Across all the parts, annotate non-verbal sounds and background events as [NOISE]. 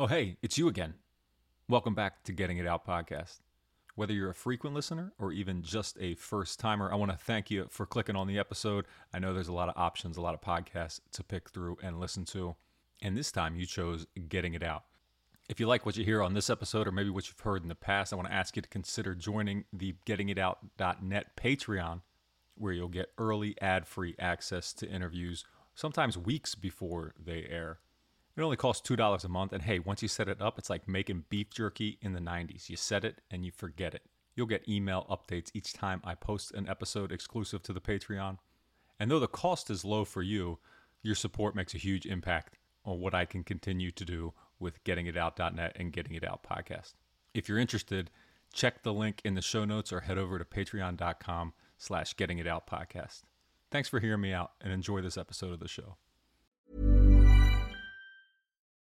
Oh, hey, it's you again. Welcome back to Getting It Out podcast. Whether you're a frequent listener or even just a first timer, I want to thank you for clicking on the episode. I know there's a lot of options, a lot of podcasts to pick through and listen to. And this time you chose Getting It Out. If you like what you hear on this episode or maybe what you've heard in the past, I want to ask you to consider joining the gettingitout.net Patreon, where you'll get early ad free access to interviews, sometimes weeks before they air. It only costs $2 a month. And hey, once you set it up, it's like making beef jerky in the 90s. You set it and you forget it. You'll get email updates each time I post an episode exclusive to the Patreon. And though the cost is low for you, your support makes a huge impact on what I can continue to do with gettingitout.net and Getting It Out podcast. If you're interested, check the link in the show notes or head over to patreon.com slash getting it out podcast. Thanks for hearing me out and enjoy this episode of the show.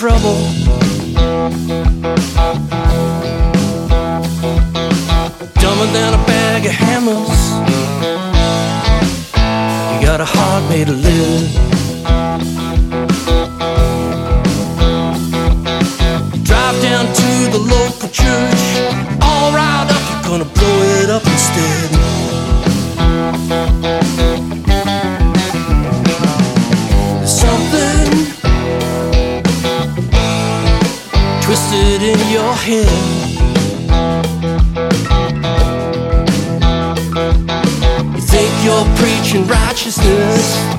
trouble. Dumber than a bag of hammers. You got a heart made of lead. In. You think you're preaching righteousness,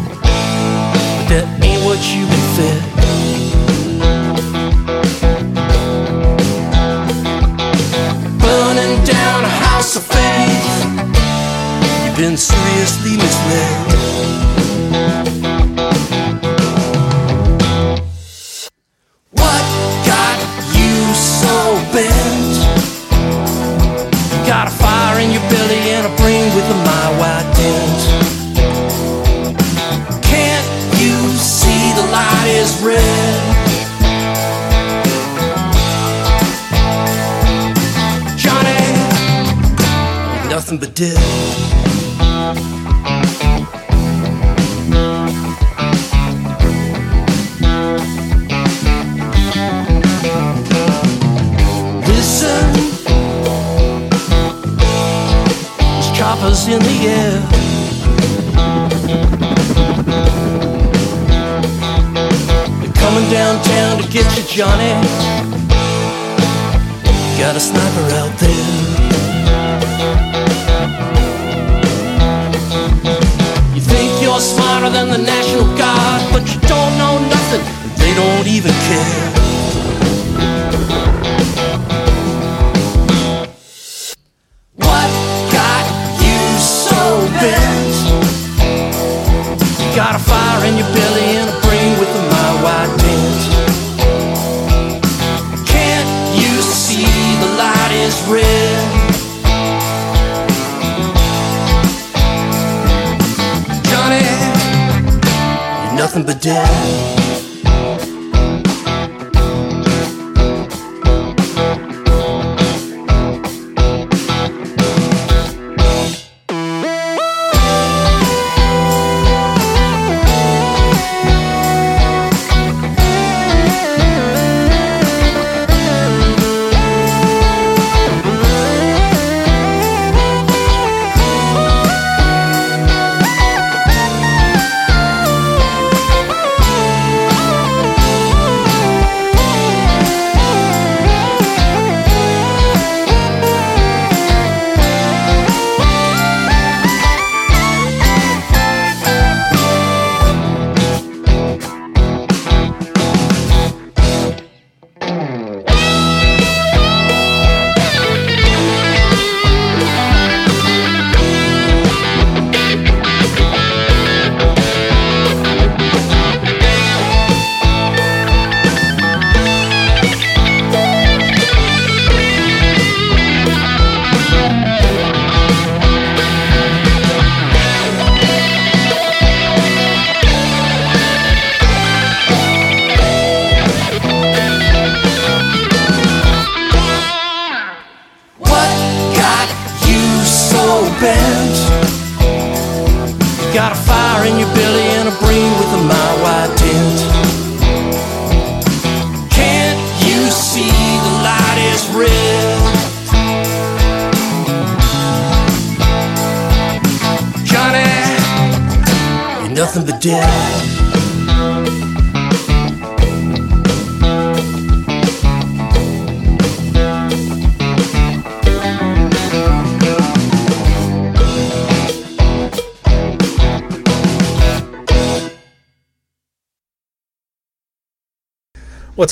nothing but dead.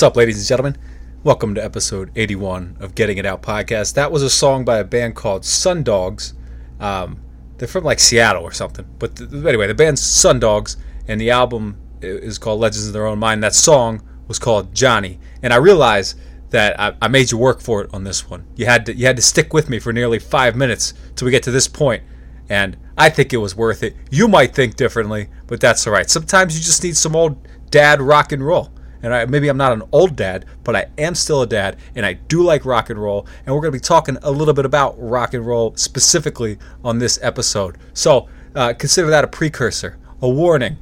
What's up, ladies and gentlemen? Welcome to episode 81 of Getting It Out podcast. That was a song by a band called Sun Dogs. Um, they're from like Seattle or something. But th- anyway, the band's Sun Dogs, and the album is called Legends of Their Own Mind. That song was called Johnny. And I realized that I, I made you work for it on this one. You had to you had to stick with me for nearly five minutes till we get to this point, and I think it was worth it. You might think differently, but that's all right. Sometimes you just need some old dad rock and roll and I, maybe I'm not an old dad, but I am still a dad, and I do like rock and roll. And we're going to be talking a little bit about rock and roll specifically on this episode. So uh, consider that a precursor, a warning.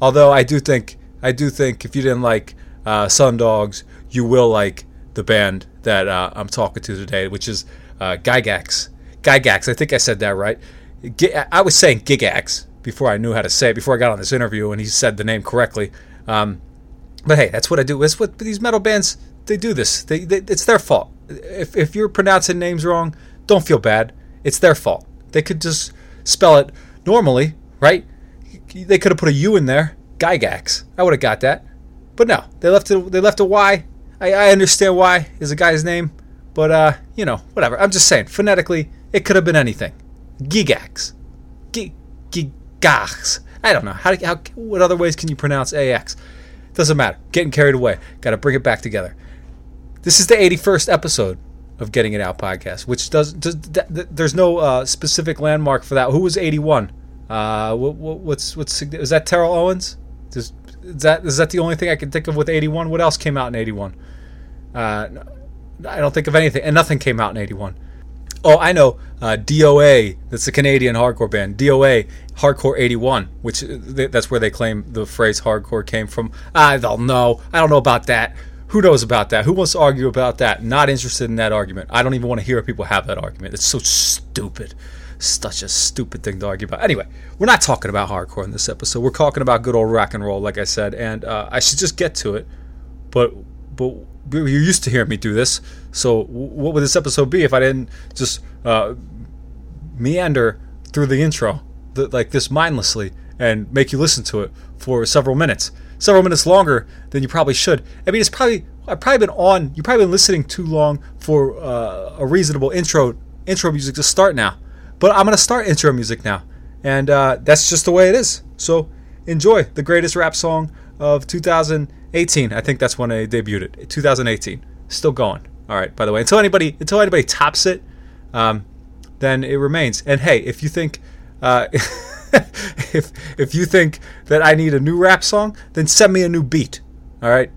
Although I do think, I do think if you didn't like uh, Sun Dogs, you will like the band that uh, I'm talking to today, which is uh, Gygax. Gygax, I think I said that right. I was saying Gigax before I knew how to say it, before I got on this interview, and he said the name correctly. Um, but hey, that's what I do. It's what these metal bands they do. This they, they it's their fault. If if you're pronouncing names wrong, don't feel bad. It's their fault. They could just spell it normally, right? They could have put a U in there, Gygax. I would have got that, but no, they left a, They left a Y. I, I understand why is a guy's name, but uh, you know, whatever. I'm just saying, phonetically, it could have been anything. Gigax, Gi- Gigax. I don't know how. How what other ways can you pronounce AX? Doesn't matter. Getting carried away. Got to bring it back together. This is the 81st episode of Getting It Out podcast, which does, does th- th- there's no uh, specific landmark for that. Who was 81? Uh, what, what, what's what's is that Terrell Owens? Does, is that is that the only thing I can think of with 81? What else came out in 81? Uh, I don't think of anything, and nothing came out in 81. Oh, I know. Uh, DOA. That's the Canadian hardcore band. DOA Hardcore 81, which uh, th- that's where they claim the phrase hardcore came from. I don't know. I don't know about that. Who knows about that? Who wants to argue about that? Not interested in that argument. I don't even want to hear people have that argument. It's so stupid. Such a stupid thing to argue about. Anyway, we're not talking about hardcore in this episode. We're talking about good old rock and roll, like I said, and uh, I should just get to it. But but you're used to hearing me do this. So what would this episode be if I didn't just uh, meander through the intro like this mindlessly and make you listen to it for several minutes, several minutes longer than you probably should. I mean, it's probably I've probably been on. You've probably been listening too long for uh, a reasonable intro intro music to start now. But I'm gonna start intro music now, and uh, that's just the way it is. So enjoy the greatest rap song of 2018. I think that's when I debuted it. 2018, still going. All right. By the way, until anybody until anybody tops it, um, then it remains. And hey, if you think uh, [LAUGHS] if if you think that I need a new rap song, then send me a new beat. All right.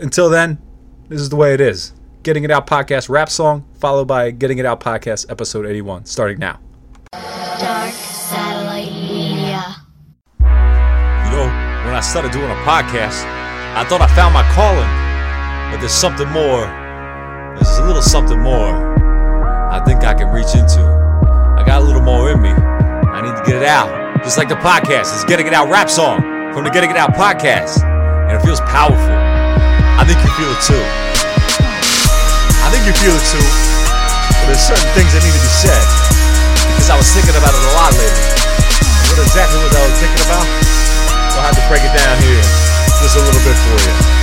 Until then, this is the way it is. Getting It Out podcast rap song followed by Getting It Out podcast episode 81 starting now. Dark Satellite Media. You know, when I started doing a podcast, I thought I found my calling. But there's something more. There's a little something more I think I can reach into. I got a little more in me. I need to get it out. Just like the podcast. It's Getting It Out rap song from the Getting It Out podcast. And it feels powerful. I think you feel it too. I think you feel it too. But there's certain things that need to be said. Because I was thinking about it a lot lately. What exactly was I was thinking about? I'll have to break it down here just a little bit for you.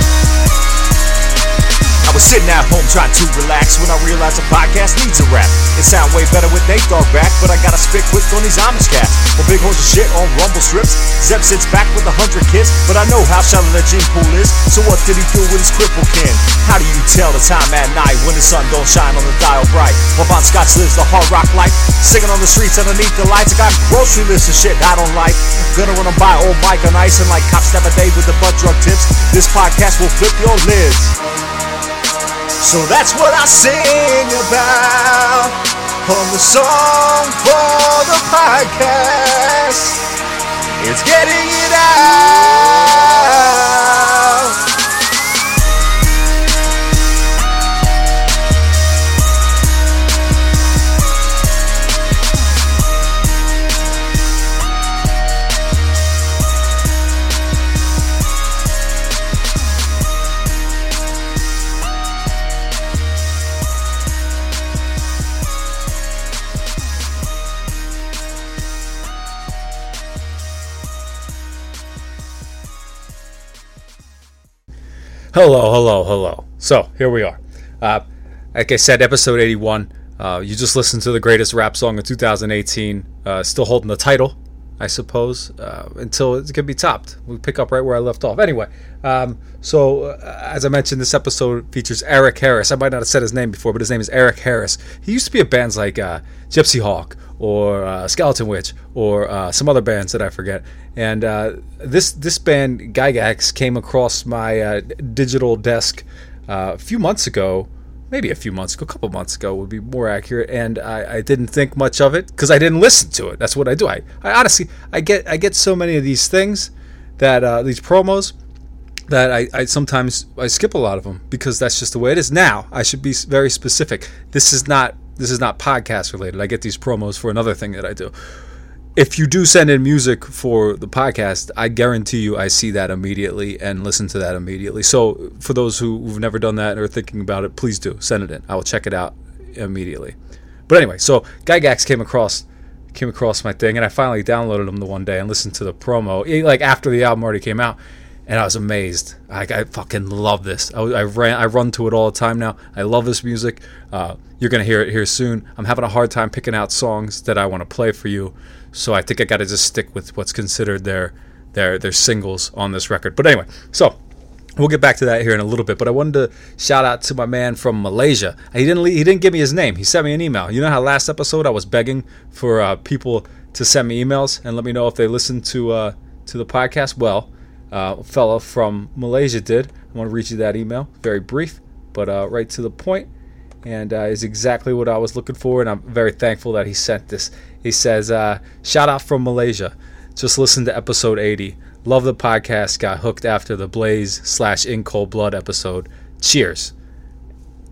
I was sitting at home trying to relax when I realized a podcast needs a rap. It sound way better with Nate Dogg back, but I gotta spit quick on these Amish cats. Well, big horse of shit on rumble strips. Zeb sits back with a hundred kids, but I know how shallow that gene pool is. So what did he do with his cripple kin? How do you tell the time at night when the sun don't shine on the dial bright? While Bon Scotch lives the hard rock life, singing on the streets underneath the lights. I got grocery lists of shit I don't like. Gonna run run 'em by old Mike on ice and like cops a day with the butt drug tips. This podcast will flip your lids. So that's what I sing about on the song for the podcast. It's getting it out. Hello, hello, hello. So here we are. Uh, like I said, episode 81. Uh, you just listened to the greatest rap song of 2018. Uh, still holding the title, I suppose, uh, until it can be topped. We pick up right where I left off. Anyway, um, so uh, as I mentioned, this episode features Eric Harris. I might not have said his name before, but his name is Eric Harris. He used to be in bands like uh, Gypsy Hawk or uh, Skeleton Witch or uh, some other bands that I forget. And uh, this this band Gygax came across my digital desk a few months ago, maybe a few months ago, a couple months ago would be more accurate. And I, I didn't think much of it because I didn't listen to it. That's what I do. I, I honestly I get I get so many of these things that uh, these promos that I, I sometimes I skip a lot of them because that's just the way it is. Now I should be very specific. This is not this is not podcast related. I get these promos for another thing that I do. If you do send in music for the podcast, I guarantee you I see that immediately and listen to that immediately. So for those who, who've never done that or thinking about it, please do send it in. I will check it out immediately. But anyway, so Gygax came across came across my thing and I finally downloaded them the one day and listened to the promo eh, like after the album already came out and I was amazed. I, I fucking love this. I, I ran, I run to it all the time now. I love this music. Uh, you're gonna hear it here soon. I'm having a hard time picking out songs that I want to play for you, so I think I got to just stick with what's considered their their their singles on this record. But anyway, so We'll get back to that here in a little bit, but I wanted to shout out to my man from Malaysia. He didn't he didn't give me his name. He sent me an email. You know how last episode I was begging for uh, people to send me emails and let me know if they listened to uh, to the podcast. Well, uh, fellow from Malaysia did. I want to read you that email. Very brief, but uh, right to the point, and uh, is exactly what I was looking for. And I'm very thankful that he sent this. He says, uh, "Shout out from Malaysia. Just listen to episode 80. Love the podcast. Got hooked after the Blaze slash In Cold Blood episode. Cheers."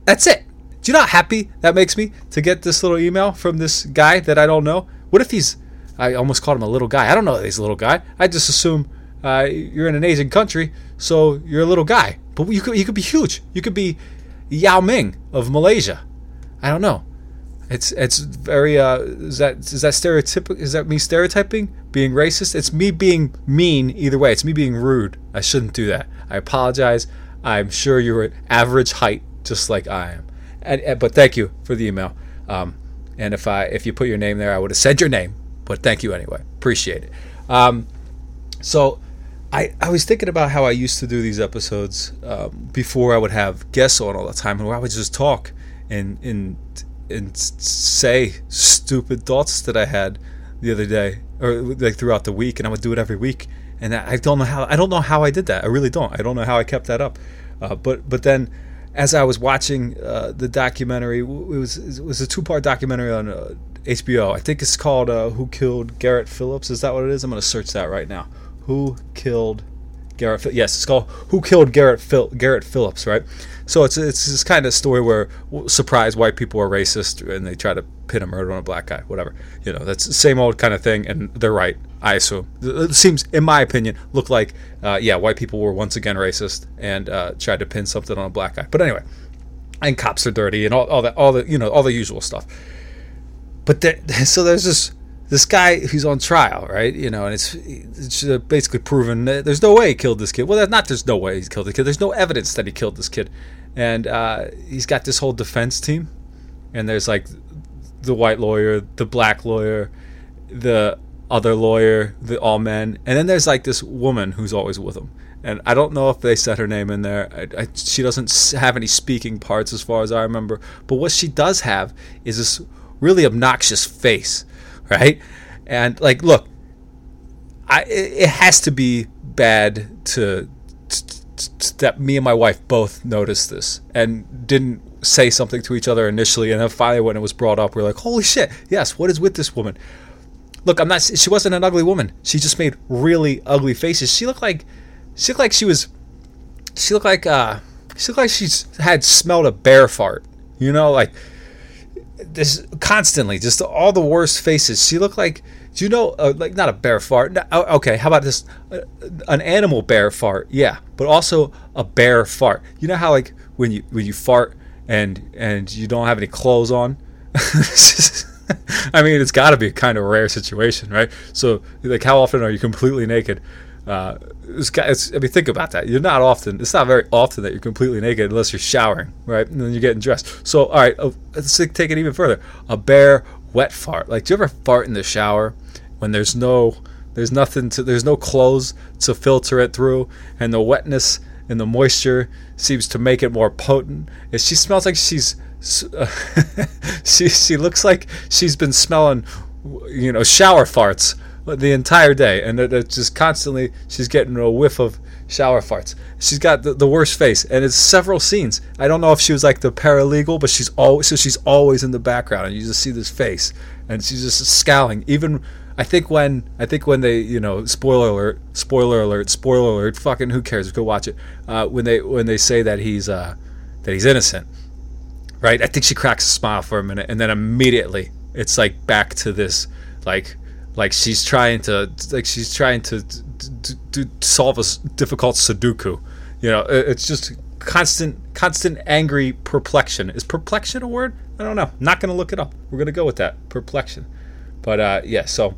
That's it. Do you know how happy that makes me to get this little email from this guy that I don't know? What if he's? I almost called him a little guy. I don't know that he's a little guy. I just assume uh, you're in an Asian country, so you're a little guy. But you could you could be huge. You could be Yao Ming of Malaysia. I don't know. It's it's very uh is that is that stereotypical is that me stereotyping being racist? It's me being mean either way. It's me being rude. I shouldn't do that. I apologize. I'm sure you're at average height just like I am. And, and but thank you for the email. Um, and if I if you put your name there, I would have said your name. But thank you anyway. Appreciate it. Um, so I, I was thinking about how I used to do these episodes um, before I would have guests on all the time, and where I would just talk and and and say stupid thoughts that I had the other day or like throughout the week, and I would do it every week. And I don't know how I don't know how I did that. I really don't. I don't know how I kept that up. Uh, but but then as I was watching uh, the documentary, it was it was a two part documentary on uh, HBO. I think it's called uh, "Who Killed Garrett Phillips." Is that what it is? I'm going to search that right now. Who killed Garrett? Yes, it's called "Who Killed Garrett Phil- Garrett Phillips." Right. So it's it's this kind of story where surprise white people are racist and they try to pin a murder on a black guy. Whatever. You know, that's the same old kind of thing, and they're right. I assume it seems, in my opinion, look like uh, yeah, white people were once again racist and uh, tried to pin something on a black guy. But anyway, and cops are dirty and all, all that, all the you know, all the usual stuff. But [LAUGHS] so there's this this guy who's on trial, right? You know, and it's it's uh, basically proven that there's no way he killed this kid. Well, not there's no way he killed the kid. There's no evidence that he killed this kid, and uh, he's got this whole defense team, and there's like the white lawyer, the black lawyer, the other lawyer, the all men, and then there's like this woman who's always with him. And I don't know if they set her name in there. I, I, she doesn't have any speaking parts as far as I remember. But what she does have is this really obnoxious face, right? And like, look, I it has to be bad to, that me and my wife both noticed this and didn't say something to each other initially, and then finally when it was brought up, we are like, holy shit, yes, what is with this woman? Look, I'm not. She wasn't an ugly woman. She just made really ugly faces. She looked like, she looked like she was, she looked like, uh, she looked like she's had smelled a bear fart. You know, like this constantly, just all the worst faces. She looked like, do you know, uh, like not a bear fart. No, oh, okay, how about this? Uh, an animal bear fart, yeah, but also a bear fart. You know how like when you when you fart and and you don't have any clothes on. [LAUGHS] I mean, it's got to be a kind of rare situation, right? So, like, how often are you completely naked? Uh, guy, it's, I mean, think about that. You're not often. It's not very often that you're completely naked unless you're showering, right? And then you're getting dressed. So, all right, uh, let's take it even further. A bare, wet fart. Like, do you ever fart in the shower when there's no, there's nothing to, there's no clothes to filter it through, and the wetness and the moisture seems to make it more potent. And she smells like she's, uh, [LAUGHS] she she looks like she's been smelling, you know, shower farts the entire day, and it, it's just constantly she's getting a whiff of shower farts. She's got the, the worst face, and it's several scenes. I don't know if she was like the paralegal, but she's always so she's always in the background, and you just see this face, and she's just scowling. Even I think when I think when they you know spoiler alert, spoiler alert, spoiler alert, fucking who cares? Go watch it. Uh, when they when they say that he's uh, that he's innocent, right? I think she cracks a smile for a minute, and then immediately it's like back to this like like she's trying to like she's trying to, to, to, solve a difficult Sudoku. You know, it's just constant constant angry perplexion. Is perplexion a word? I don't know. Not going to look it up. We're going to go with that perplexion. But uh, yeah, so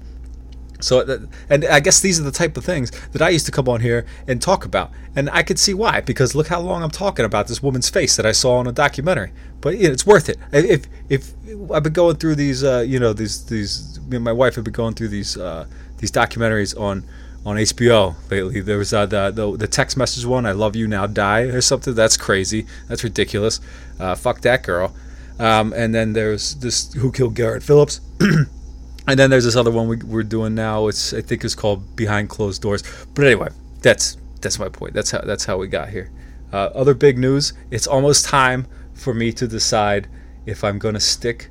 so, that, and I guess these are the type of things that I used to come on here and talk about, and I could see why. Because look how long I'm talking about this woman's face that I saw in a documentary. But you know, it's worth it. If if I've been going through these, uh, you know, these these, me and my wife have been going through these uh, these documentaries on on HBO lately. There was uh, the, the the text message one, "I love you now, die" or something. That's crazy. That's ridiculous. Uh, fuck that girl. Um, and then there's this "Who Killed Garrett Phillips." [CLEARS THROAT] and then there's this other one we, we're doing now. It's I think it's called Behind Closed Doors. But anyway, that's that's my point. That's how that's how we got here. Uh, other big news. It's almost time for me to decide if I'm going to stick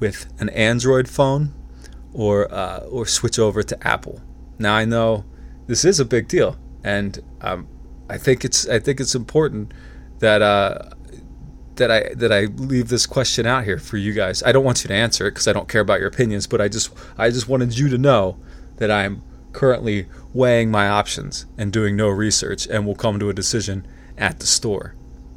with an Android phone or uh, or switch over to Apple. Now I know this is a big deal, and um, I think it's I think it's important that uh, that I that I leave this question out here for you guys. I don't want you to answer it because I don't care about your opinions, but I just I just wanted you to know that I'm currently weighing my options and doing no research, and will come to a decision at the store.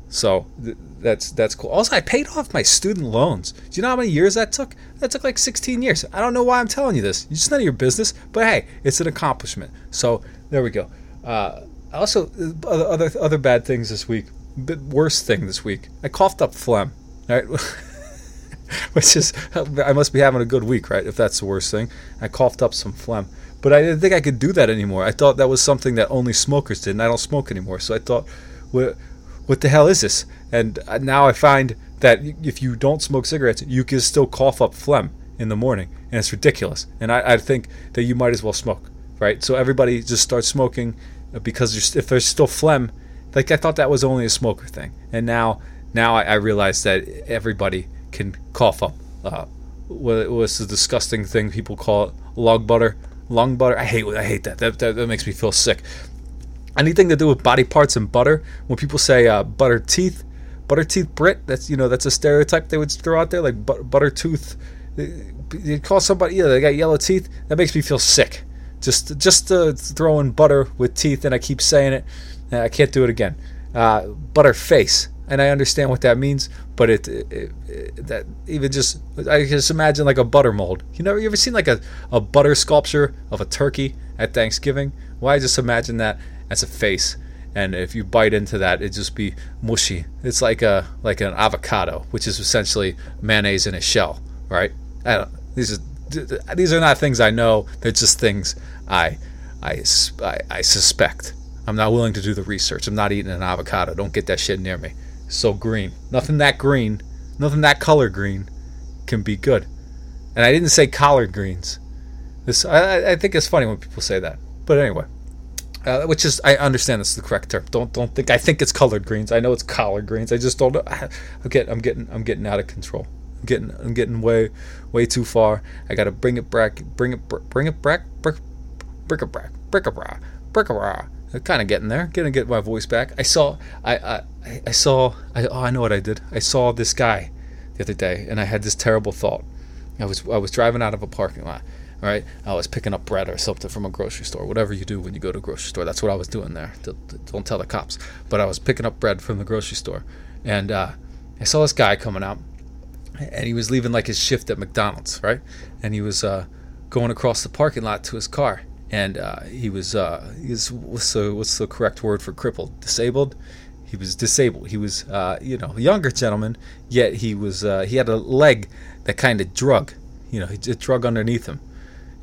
So th- that's that's cool. Also, I paid off my student loans. Do you know how many years that took? That took like 16 years. I don't know why I'm telling you this. It's just none of your business. But hey, it's an accomplishment. So there we go. Uh, also, other other other bad things this week bit worst thing this week. I coughed up phlegm. Right, [LAUGHS] which is [LAUGHS] I must be having a good week, right? If that's the worst thing, I coughed up some phlegm. But I didn't think I could do that anymore. I thought that was something that only smokers did, and I don't smoke anymore. So I thought, what the hell is this? And uh, now I find that if you don't smoke cigarettes, you can still cough up phlegm in the morning, and it's ridiculous. And I, I think that you might as well smoke, right? So everybody just starts smoking uh, because if there's still phlegm like I thought that was only a smoker thing, and now now I, I realize that everybody can cough up. Uh, what was the disgusting thing people call it? Log butter, lung butter. I hate I hate that. That, that. that makes me feel sick. Anything to do with body parts and butter. When people say uh, butter teeth, butter teeth Brit. That's you know that's a stereotype they would throw out there like but, butter tooth. You call somebody yeah they got yellow teeth. That makes me feel sick. Just just uh, throwing butter with teeth, and I keep saying it. I can't do it again. Uh, butter face, and I understand what that means, but it, it, it, that even just I just imagine like a butter mold. You know, you ever seen like a, a butter sculpture of a turkey at Thanksgiving? Why well, just imagine that as a face, and if you bite into that, it'd just be mushy. It's like a like an avocado, which is essentially mayonnaise in a shell, right? These are these are not things I know. They're just things I I, I, I suspect. I'm not willing to do the research. I'm not eating an avocado. Don't get that shit near me. so green. Nothing that green, nothing that color green can be good. And I didn't say collard greens. This I, I think it's funny when people say that. But anyway, uh, which is I understand this is the correct term. Don't don't think I think it's colored greens. I know it's collard greens. I just don't know. [SIGHS] I'm getting I'm getting I'm getting out of control. I'm getting I'm getting way way too far. I got to bring it back. Bring it bring it back. Brick brick it back. Brick it back. Brick it back kind of getting there, to get my voice back. I saw, I, I, I saw, I, oh, I know what I did. I saw this guy the other day, and I had this terrible thought. I was, I was driving out of a parking lot. Right, I was picking up bread or something from a grocery store, whatever you do when you go to a grocery store. That's what I was doing there. Don't tell the cops. But I was picking up bread from the grocery store, and uh, I saw this guy coming out, and he was leaving like his shift at McDonald's, right? And he was uh, going across the parking lot to his car, and uh, he was uh, he was what's the what's the correct word for crippled? Disabled. He was disabled. He was uh, you know a younger gentleman, yet he was uh, he had a leg that kind of drug. You know, just drug underneath him,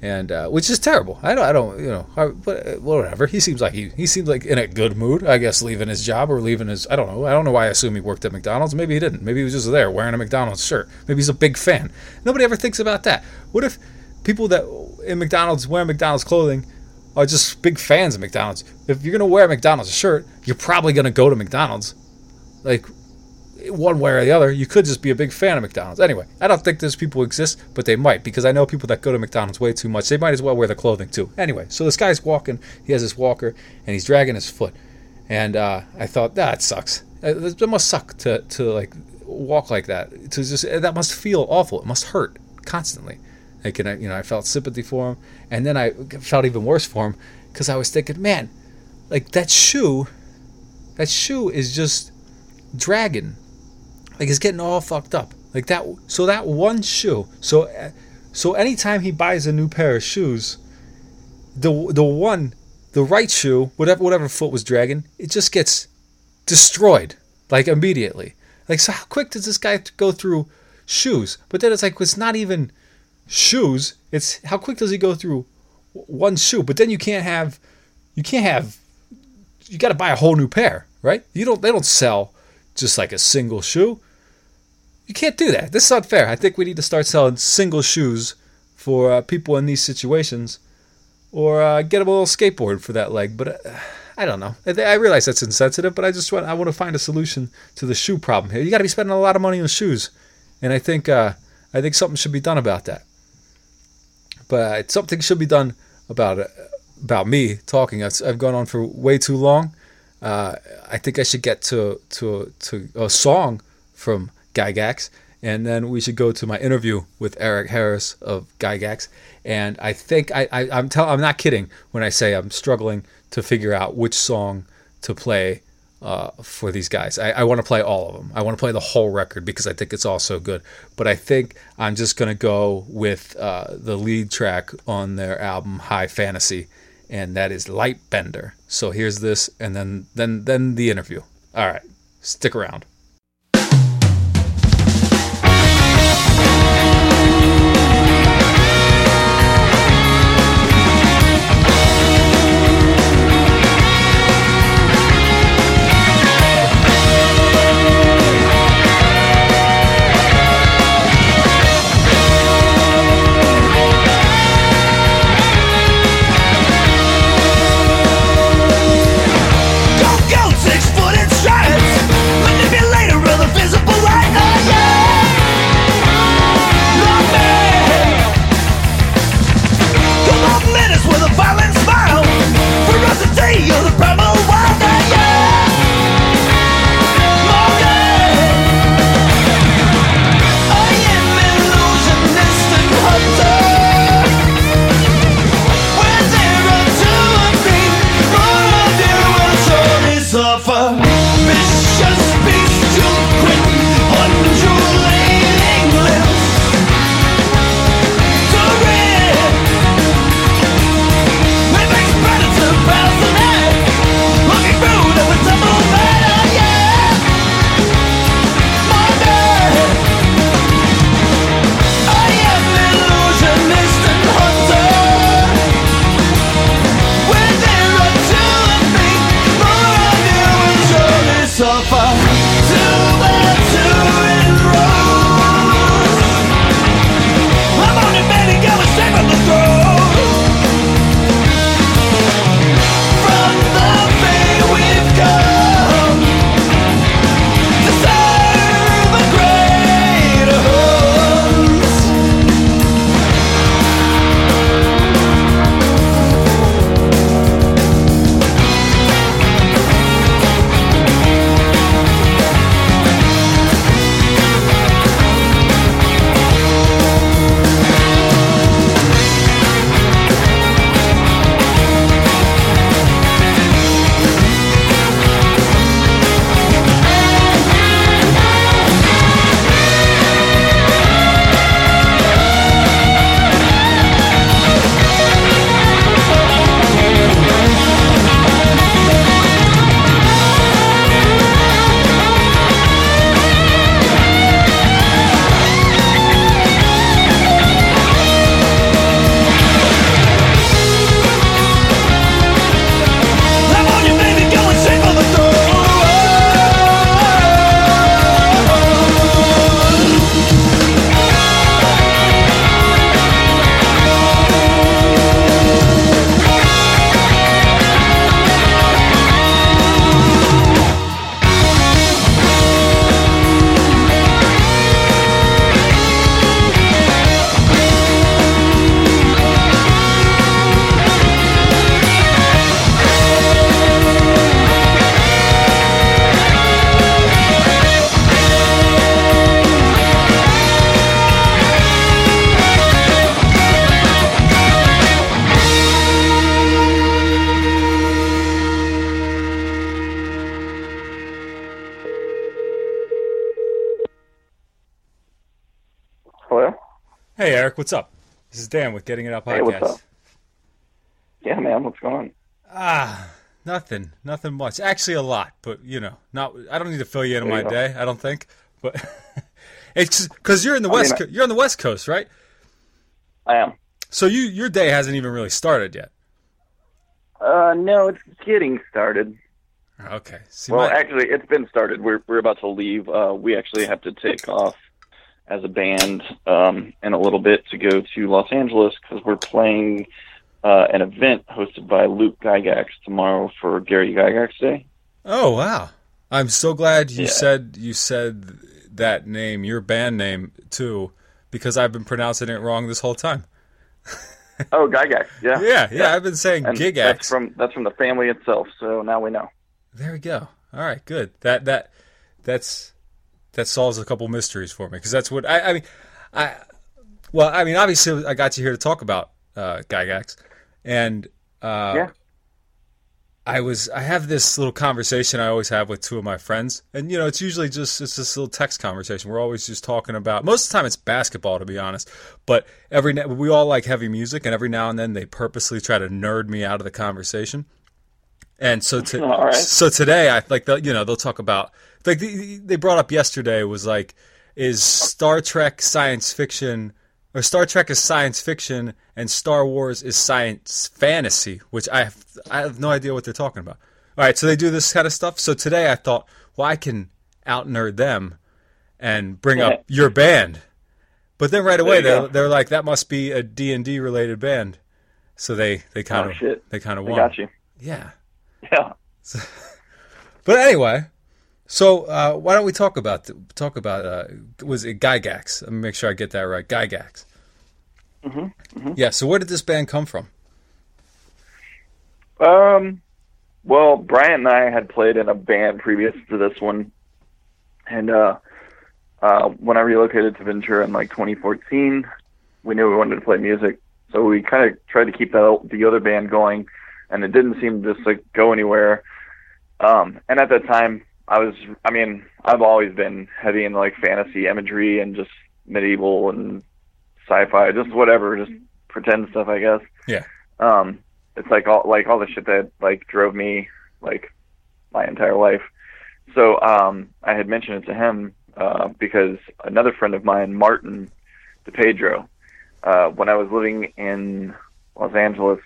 and uh, which is terrible. I don't, I don't, you know, I, but uh, whatever. He seems like he he seems like in a good mood. I guess leaving his job or leaving his. I don't know. I don't know why I assume he worked at McDonald's. Maybe he didn't. Maybe he was just there wearing a McDonald's shirt. Maybe he's a big fan. Nobody ever thinks about that. What if people that in McDonald's wear McDonald's clothing are just big fans of McDonald's? If you're gonna wear a McDonald's shirt, you're probably gonna go to McDonald's. Like one way or the other, you could just be a big fan of McDonald's. Anyway, I don't think those people exist, but they might because I know people that go to McDonald's way too much. They might as well wear the clothing too. Anyway, so this guy's walking. He has his walker and he's dragging his foot, and uh, I thought that sucks. It must suck to to like walk like that. To just that must feel awful. It must hurt constantly. Like and I, you know, I felt sympathy for him, and then I felt even worse for him because I was thinking, man, like that shoe, that shoe is just dragging like it's getting all fucked up. Like that. So that one shoe. So so anytime he buys a new pair of shoes, the the one, the right shoe, whatever whatever foot was dragging, it just gets destroyed like immediately. Like so, how quick does this guy go through shoes? But then it's like it's not even shoes. It's how quick does he go through one shoe? But then you can't have, you can't have, you got to buy a whole new pair, right? You don't. They don't sell just like a single shoe. You can't do that. This is unfair. I think we need to start selling single shoes for uh, people in these situations, or uh, get them a little skateboard for that leg. But uh, I don't know. I, realize that's insensitive, but I just want I want to find a solution to the shoe problem here. You got to be spending a lot of money on shoes, and I think uh, I think something should be done about that. But something should be done about it, about me talking. I've, I've gone on for way too long. Uh, I think I should get to to to a song from Gygax, and then we should go to my interview with Eric Harris of Gygax. And I think I, I am tell I'm not kidding when I say I'm struggling to figure out which song to play uh, for these guys. I, I want to play all of them. I want to play the whole record because I think it's all so good. But I think I'm just going to go with uh, the lead track on their album High Fantasy, and that is Light Bender. So here's this, and then then then the interview. All right, stick around. Eric, what's up? This is Dan with Getting It Out podcast. Hey, what's up? Yeah, man, what's going on? Ah, nothing, nothing much. Actually, a lot, but you know, not. I don't need to fill you in on my go. day. I don't think, but [LAUGHS] it's because you're in the I west. I- Co- you're on the west coast, right? I am. So you your day hasn't even really started yet. Uh, no, it's getting started. Okay. See, Well, my- actually, it's been started. We're we're about to leave. Uh, we actually have to take [LAUGHS] off as a band um, in a little bit to go to Los Angeles because we're playing uh, an event hosted by Luke Gygax tomorrow for Gary Gygax Day. oh wow! I'm so glad you Yeah. said you said that name, your band name too, because I've been pronouncing it wrong this whole time. [LAUGHS] Oh, Gygax, yeah, Yeah, yeah, I've been saying And Gigax. That's from that's from the family itself. So now we know. There we go. All right, good. That that that's that solves a couple mysteries for me because that's what I, I mean. I well, I mean, obviously, I got you here to talk about uh, Gygax, and uh, Yeah. I was I have this little conversation I always have with two of my friends, and you know, it's usually just it's this little text conversation. We're always just talking about. Most of the time, it's basketball, to be honest. But every we all like heavy music, and every now and then they purposely try to nerd me out of the conversation. And so to, [LAUGHS] right. so today I like they'll, you know they'll talk about like the, they brought up yesterday was like is Star Trek science fiction or Star Trek is science fiction and Star Wars is science fantasy, which I have, I have no idea what they're talking about. All right, so they do this kind of stuff. So today I thought, well, I can out nerd them and bring up [LAUGHS] your band. But then right away they're, go. they're like that must be a D&D related band. So they they kind Oh, of shit. they kind of I won. got you. Yeah. Yeah. [LAUGHS] But anyway, so uh, why don't we talk about talk about uh, was it Gygax? Let me make sure I get that right. Gygax. Mm-hmm, Yeah. So where did this band come from? Um, well, Brian and I had played in a band previous to this one, and uh, uh, when I relocated to Ventura in like 2014, we knew we wanted to play music, so we kind of tried to keep that the other band going, and it didn't seem to just like go anywhere. Um, and at that time, I was, I mean, I've always been heavy in like fantasy imagery and just medieval and sci-fi, just whatever, just pretend stuff, I guess Yeah. um it's like all like all the shit that like drove me like my entire life so um i had mentioned it to him uh because another friend of mine martin DePedro, uh when i was living in los angeles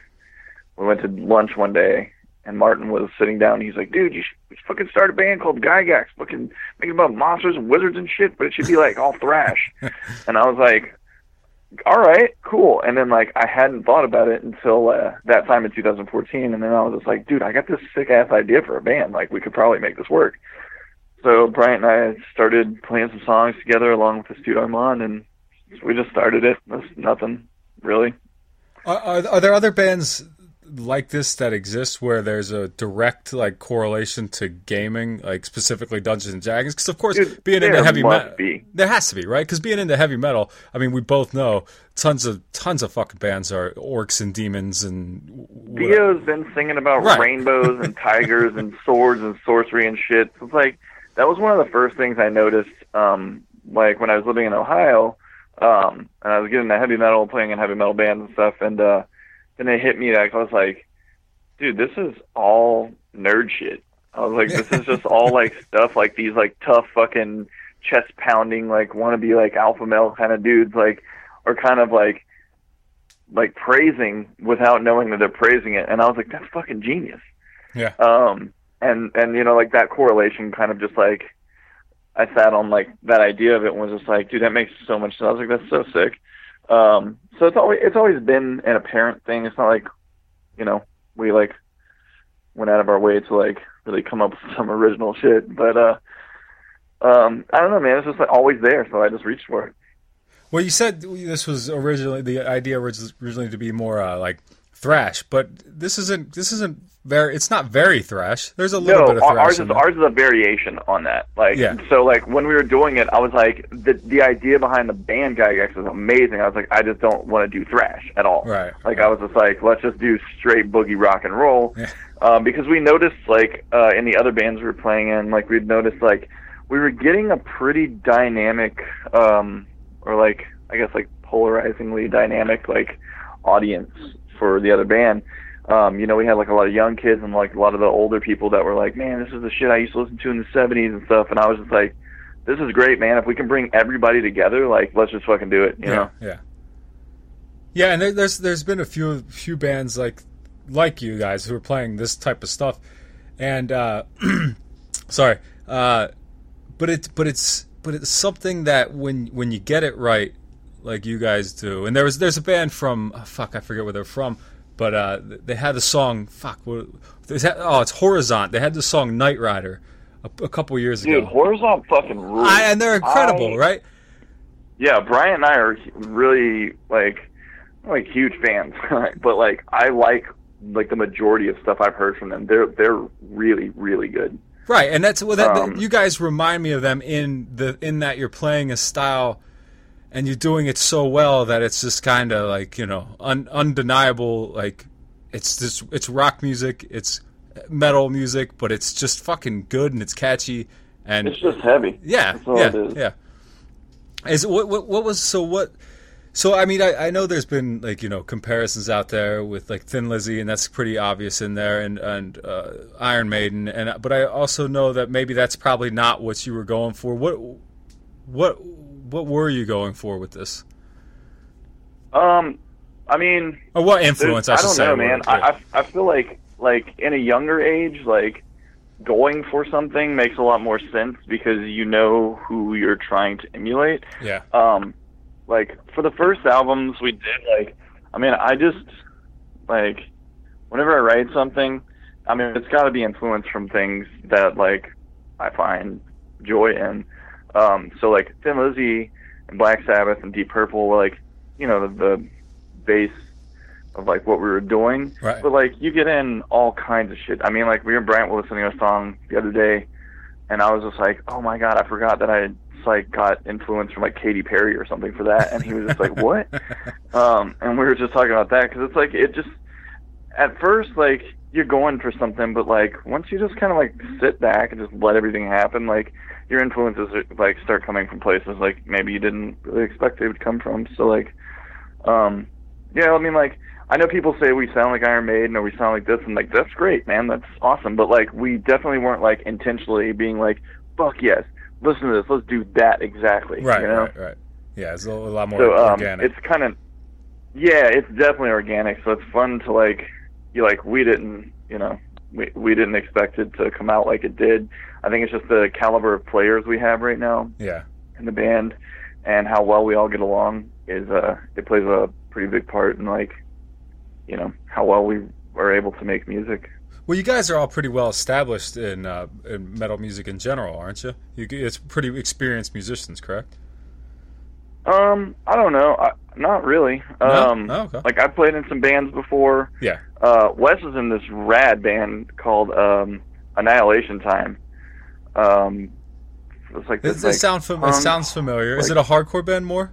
we went to lunch one day and martin was sitting down he's like dude you should, fucking start a band called gygax fucking make it about monsters and wizards and shit but it should be like all thrash [LAUGHS] and i was like all right, cool. And then like I hadn't thought about it until uh, that time in 2014, and then I was just like, dude, I got this sick ass idea for a band. Like we could probably make this work. So Brian and I started playing some songs together along with this dude Armand, and we just started it. That's nothing really. Are, are, are there other bands like this that exists where there's a direct like correlation to gaming, like specifically Dungeons and Dragons? Because of course, Dude, being into heavy metal, there has to be, right? Because being into heavy metal, I mean, we both know tons of tons of fucking bands are orcs and demons and whatever. Dio's been singing about Right. rainbows and tigers and [LAUGHS] swords and sorcery and shit. So it's like that was one of the first things I noticed. Um, like when I was living in Ohio, um, and I was getting into heavy metal, playing in heavy metal bands and stuff, and uh, then it hit me like I was like, dude, this is all nerd shit. I was like, this is just all like [LAUGHS] stuff like these like tough fucking chest pounding like want to be like alpha male kind of dudes like are kind of like like praising without knowing that they're praising it and I was like that's fucking genius. Yeah. Um and and you know like that correlation kind of just like I sat on like that idea of it and was just like dude that makes so much sense. I was like that's so sick. Um so it's always it's always been an apparent thing. It's not like you know we like went out of our way to like really come up with [LAUGHS] some original shit but uh um I don't know man it's just like always there so I just reached for it. Well, you said this was originally the idea was originally to be more uh, like thrash, but this isn't. This isn't very. It's not very thrash. There's a little no, bit of thrash. ours is ours is a variation on that. Like, Yeah. so like when we were doing it, I was like, the the idea behind the band Gygax was amazing. I was like, I just don't want to do thrash at all. Right, Like I was just like, let's just do straight boogie rock and roll, Yeah. um, because we noticed like uh, in the other bands we were playing in, like we'd noticed like we were getting a pretty dynamic, um, or like I guess like polarizingly dynamic like audience for the other band. Um, you know, we had like a lot of young kids and like a lot of the older people that were like, "Man, this is the shit I used to listen to in the '70s and stuff." And I was just like, "This is great, man! If we can bring everybody together, like, let's just fucking do it." You yeah, know? yeah, yeah. And there, there's there's been a few few bands like like you guys who are playing this type of stuff, and uh, [CLEARS THROAT] sorry, uh, but it but it's but it's something that when when you get it right, like you guys do, and there was there's a band from oh, fuck I forget where they're from, but uh, they had the song fuck what, oh it's Horizont. They had the song Night Rider a, a couple years ago. Dude. Horizont fucking rules. I, and they're incredible, I- right? Yeah, Brian and I are really like like huge fans, [LAUGHS] but like I like like the majority of stuff I've heard from them. They're they're really really good. Right, and that's well. That, that- Um, you guys remind me of them in the in that you're playing a style, and you're doing it so well that it's just kind of like you know un, undeniable. Like it's just it's rock music, it's metal music, but it's just fucking good and it's catchy. And It's just heavy. yeah, yeah, is. yeah. Is what, what what was so what? So I mean, I, I know there's been like you know comparisons out there with like Thin Lizzy, and that's pretty obvious in there, and and uh, Iron Maiden, and but I also know that maybe that's probably not what you were going for. What what what were you going for with this? Um, I mean, Or what influence? I, I don't know, man. I, I I feel like like in a younger age, like going for something makes a lot more sense because you know who you're trying to emulate. yeah, um like for the first albums we did like i mean i just like whenever i write something i mean it's got to be influenced from things that like i find joy in um so like thin lizzy and black sabbath and deep purple were like you know the, the base of like what we were doing Right. but like you get in all kinds of shit i mean like we and Brant were listening to a song the other day and I was just like, "Oh my god, I forgot that I like got influence from like Katy Perry or something for that." And he was just like, [LAUGHS] "What?" um, and we were just talking about that because it's like it just at first like you're going for something, but like once you just kind of like sit back and just let everything happen, like your influences like start coming from places like maybe you didn't really expect they would come from. So like, um, yeah, I mean like I know people say we sound like Iron Maiden or we sound like this, and like that's great, man, that's awesome. But like we definitely weren't like intentionally being like, fuck yes, listen to this, let's do that exactly. right, you know? right, right. Yeah, it's a, a lot more So um, organic. it's kind of yeah, it's definitely organic. So it's fun to like you like we didn't you know we we didn't expect it to come out like it did. I think it's just the caliber of players we have right now yeah. in the band and how well we all get along is uh it plays a pretty big part in like you know how well we are able to make music. Well, you guys are all pretty well established in, uh, in metal music in general, aren't you? you? It's pretty experienced musicians, correct? Um, I don't know. I, not really. No? Um, Oh, okay. like I played in some bands before. Yeah. Uh, Wes is in this rad band called um, Annihilation Time. Um, it's like It, this, it like, sound fam- it sounds familiar. Is it a hardcore band more?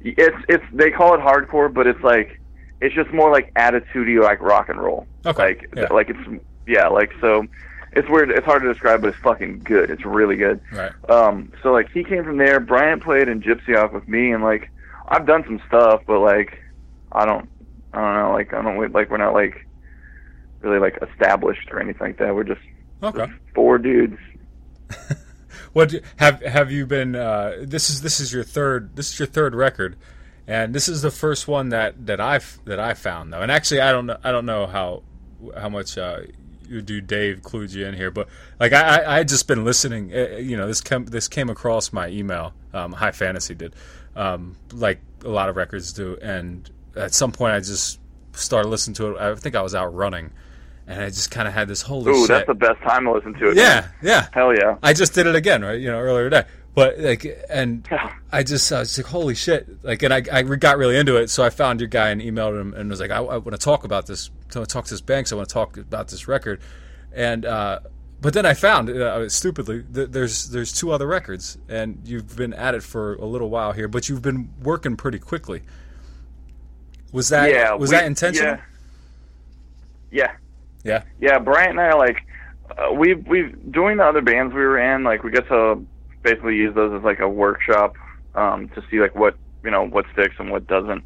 It's it's they call it hardcore, but it's like it's just more like attitudey like rock and roll. Okay, Like yeah. like it's yeah like so. It's weird. It's hard to describe, but it's fucking good. It's really good. Right. Um, so like he came from there. Bryant played in Gypsy Off with me, and like I've done some stuff, but like I don't, I don't know. Like I don't like we're not like really like established or anything like that. We're just Okay. four dudes. [LAUGHS] What do- have have you been? Uh, this is this is your third. This is your third record, and this is the first one that that I've that I found though. And actually, I don't know. I don't know how how much uh, you do. Dave clued you in here, but like I I, I had just been listening. uh, You know, this came this came across my email. Um, High Fantasy did, um, like a lot of records do, and at some point I just started listening to it. I think I was out running, and I just kind of had this holy Ooh, shit. that's the best time to listen to it. yeah, yeah. Hell yeah. I just did it again, right? You know, earlier today. But like, and [LAUGHS] Yeah. I just I was like, holy shit! Like, and I, I got really into it. So I found your guy and emailed him and was like, I, I want to talk about this. I want to talk to this Banks. So i want to talk about this record. And uh, but then I found uh, stupidly that there's there's two other records, and you've been at it for a little while here, but you've been working pretty quickly. Was that yeah. was we- that intentional? Yeah. Yeah. Yeah. Yeah, Bryant and I like uh, we we doing the other bands we were in like we got to basically use those as like a workshop um, to see like what you know what sticks and what doesn't.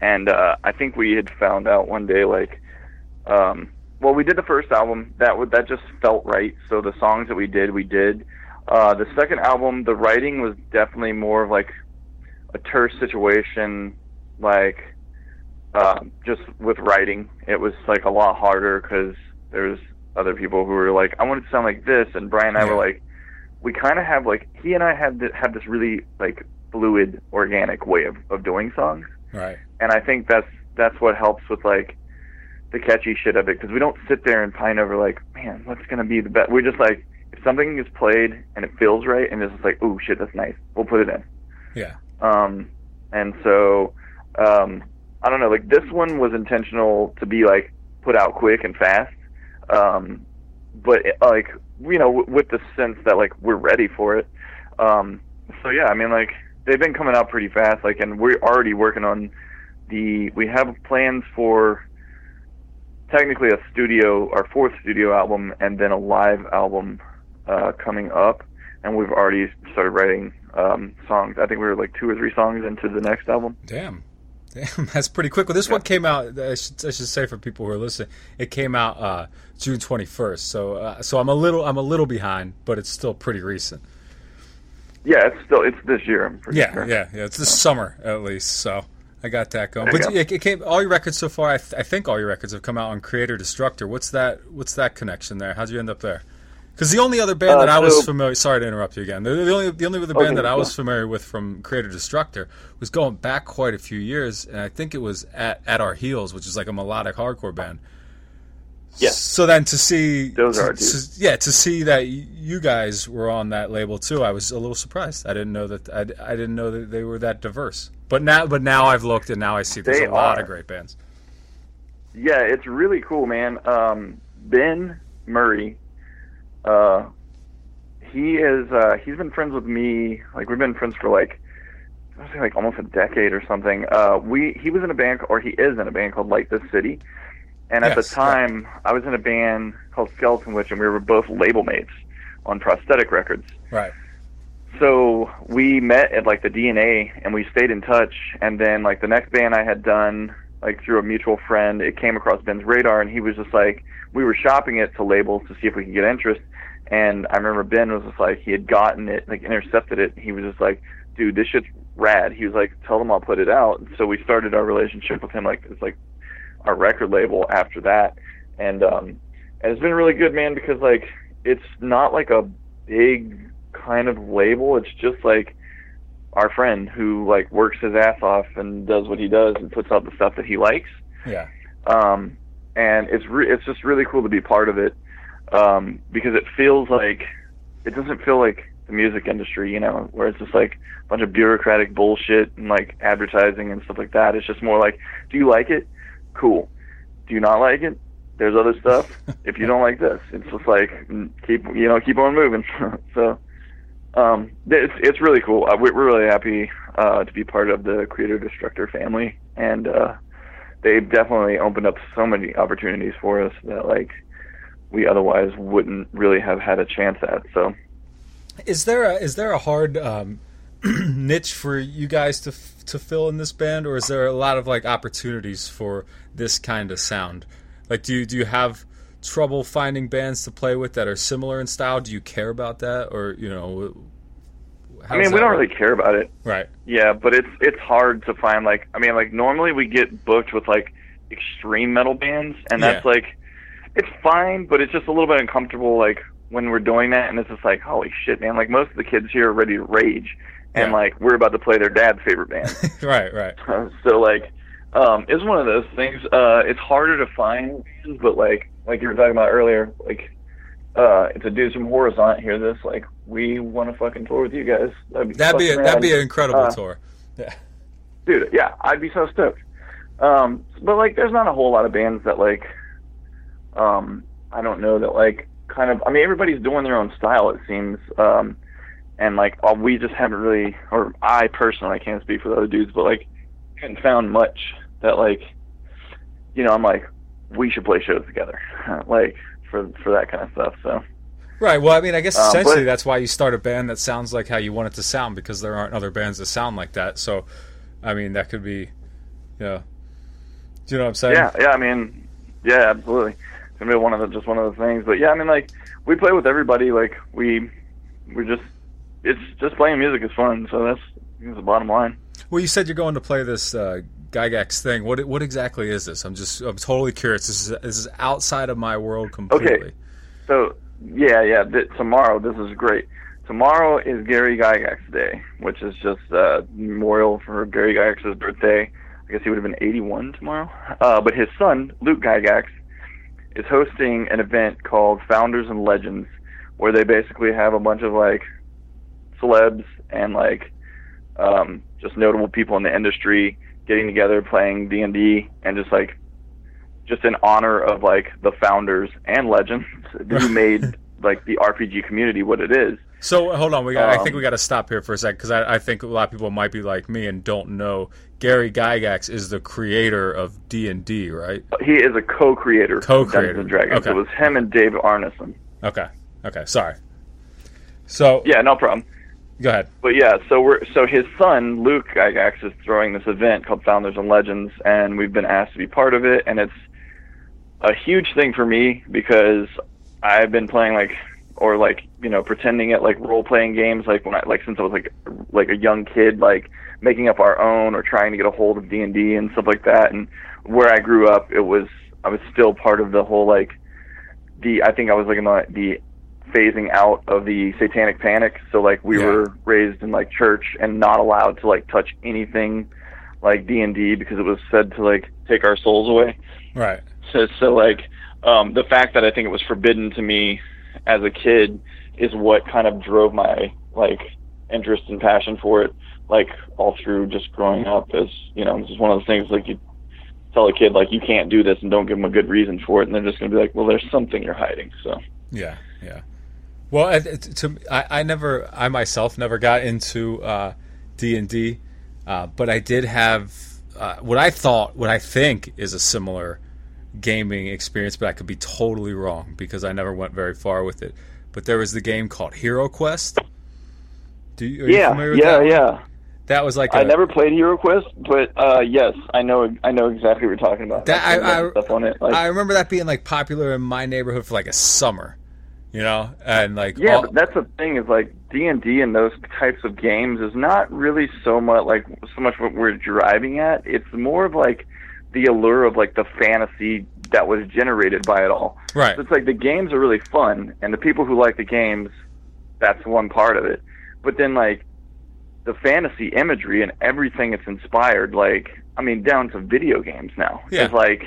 And uh, I think we had found out one day like, um, well, we did the first album that would that just felt right. So the songs that we did, we did. Uh, the second album, the writing was definitely more of like a terse situation, like uh, just with writing. It was like a lot harder because there's other people who were like, I want it to sound like this, and Brian and I were like, we kind of have like he and I had th- have this really like fluid, organic way of of doing songs Right. and I think that's that's what helps with like the catchy shit of it because we don't sit there and pine over like, man, what's gonna be the best. We're just like, if something is played and it feels right, and it's just like, oh shit, that's nice, we'll put it in. Yeah. Um, and so, um, I don't know, like this one was intentional to be like put out quick and fast, um, but it, like you know, w- with the sense that like we're ready for it. Um, so yeah, I mean, like they've been coming out pretty fast, like, and we're already working on the. We have plans for technically a studio, our fourth studio album, and then a live album uh, coming up. And we've already started writing um, songs. I think we were like two or three songs into the next album. Damn. Damn, that's pretty quick. Well, this one came out. I should, I should say for people who are listening, it came out uh, June twenty first. So, uh, so I'm a little, I'm a little behind, but it's still pretty recent. Yeah, it's still it's this year. I'm pretty Yeah, sure. yeah, yeah. It's this summer at least. So I got that going. There But it, it came. All your records so far, I, th- I think all your records have come out on Creator Destructor. What's that? What's that connection there? How'd you end up there? Because the only other band Uh, that I was familiar. Sorry to interrupt you again. The, the only the only other Okay, band that I was familiar with from Creator Destructor was going back quite a few years, and I think it was at at our heels, which is like a melodic hardcore band. Yes. So then to see Those to- are to- yeah to see that you guys were on that label too, I was a little surprised. I didn't know that I, I didn't know that they were that diverse. But now but now I've looked and now I see there's They a lot are. of great bands. Yeah, it's really cool, man. Um, ben Murray, uh, he is uh, he's been friends with me. Like we've been friends for like I say like almost a decade or something. Uh, we he was in a band or he is in a band called Light This City, and at Yes, the time I was in a band called Skeleton Witch, and we were both label mates on Prosthetic Records. Right. So we met at like the DNA and we stayed in touch. And then like the next band I had done, like through a mutual friend, it came across Ben's radar and he was just like, we were shopping it to labels to see if we could get interest. And I remember Ben was just like, he had gotten it, like intercepted it. He was just like, dude, this shit's rad. He was like, tell them I'll put it out. And so we started our relationship with him like it's like our record label after that. And um and it's been really good, man, because like it's not like a big kind of label. It's just like our friend who like works his ass off and does what he does and puts out the stuff that he likes. Yeah. Um, and it's re- it's just really cool to be part of it um, because it feels like it doesn't feel like the music industry, you know, where it's just like a bunch of bureaucratic bullshit and like advertising and stuff like that. It's just more like, do you like it? Cool. Do you not like it? There's other stuff. [LAUGHS] if you don't like this, it's just like keep you know keep on moving. [LAUGHS] so um, it's it's really cool. Uh, we're, we're really happy uh, to be part of the Creator Destructor family, and uh, they've definitely opened up so many opportunities for us that like we otherwise wouldn't really have had a chance at. So Is there a is there a hard um, [CLEARS THROAT] niche for you guys to f- to fill in this band, or is there a lot of like opportunities for this kind of sound? Like, do you do you have trouble finding bands to play with that are similar in style? Do you care about that, or you know? I mean, we don't really care about it. Right. Yeah, but it's it's hard to find like I mean like normally we get booked with like extreme metal bands and that's Yeah. like it's fine, but it's just a little bit uncomfortable like when we're doing that and it's just like holy shit man like most of the kids here are ready to rage and Yeah. like we're about to play their dad's favorite band. [LAUGHS] right. Right. [LAUGHS] so like um it's one of those things uh it's harder to find but like like you were talking about earlier like uh if the dudes from Horizont hear this like we want to fucking tour with you guys that'd be That'd be a, that'd be an incredible Uh, tour. Yeah. dude yeah i'd be so stoked um but like there's not a whole lot of bands that like um i don't know that like kind of i mean everybody's doing their own style it seems um and like uh, we just haven't really or i personally i can't speak for the other dudes but like haven't found much that like you know i'm like we should play shows together [LAUGHS] like for for that kind of stuff so Right. Well, I mean, I guess Uh, essentially but- that's why you start a band that sounds like how you want it to sound because there aren't other bands that sound like that. So, I mean, that could be, you know, do you know what I'm saying? Yeah, yeah. I mean, yeah, absolutely. Gonna be one of the just one of the things. But yeah, I mean, like we play with everybody. Like we, we just it's just playing music is fun. So that's, that's the bottom line. Well, you said you're going to play this uh, Gygax thing. What what exactly is this? I'm just I'm totally curious. This is this is outside of my world completely. Okay. So yeah, yeah. Th- tomorrow, this is great. Tomorrow is Gary Gygax Day, which is just uh, memorial for Gary Gygax's birthday. I guess he would have been 81 tomorrow. Uh, but his son, Luke Gygax, is hosting an event called Founders and Legends, where they basically have a bunch of like celebs and like um, just notable people in the industry getting together, playing D and D, and just like just in honor of like the founders and legends [LAUGHS] who made [LAUGHS] like the RPG community what it is. So hold on, we got, I think Um, we got to stop here for a second because I, I think a lot of people might be like me and don't know Gary Gygax is the creator of D and D, right? He is a co-creator. Co-creator. Dungeons and Dragons. Okay. It was him and Dave Arneson. Okay, okay, sorry. So Yeah, no problem. go ahead. But yeah, so we're so his son Luke Gygax is throwing this event called Founders and Legends, and we've been asked to be part of it, and it's a huge thing for me because I've been playing like or like you know pretending at like role playing games like when I like since I was like like a young kid like making up our own or trying to get a hold of D and D and stuff like that, and where I grew up, it was I was still part of the whole like the I think I was like in the the phasing out of the satanic panic. So like we Yeah. were raised in like church and not allowed to like touch anything like D and D because it was said to like take our souls away. Right. So so like um, the fact that I think it was forbidden to me as a kid is what kind of drove my like interest and passion for it. Like all through just growing up, as you know, this is one of those things like you tell a kid like you can't do this and don't give them a good reason for it, and they're just gonna be like, well, there's something you're hiding. So Yeah, yeah. Well, it- to I, I never, I myself never got into uh, D and D, uh, but I did have uh, what I thought, what I think is a similar gaming experience, but I could be totally wrong because I never went very far with it. But there was the game called Hero Quest. Do you, are you yeah, familiar with yeah, that? yeah. That was like I a- never played Hero Quest, but uh, yes, I know I know exactly what you're talking about. That- I've I- stuff on it. Like, I remember that being like popular in my neighborhood for like a summer, you know, and like Yeah, all- but that's the thing is like D and D and those types of games is not really so much like so much what we're driving at. It's more of like the allure of like the fantasy that was generated by it all. right. So it's like the games are really fun, and the people who like the games, that's one part of it. But then like the fantasy imagery and everything it's inspired, like I mean, down to video games now, Yeah. is like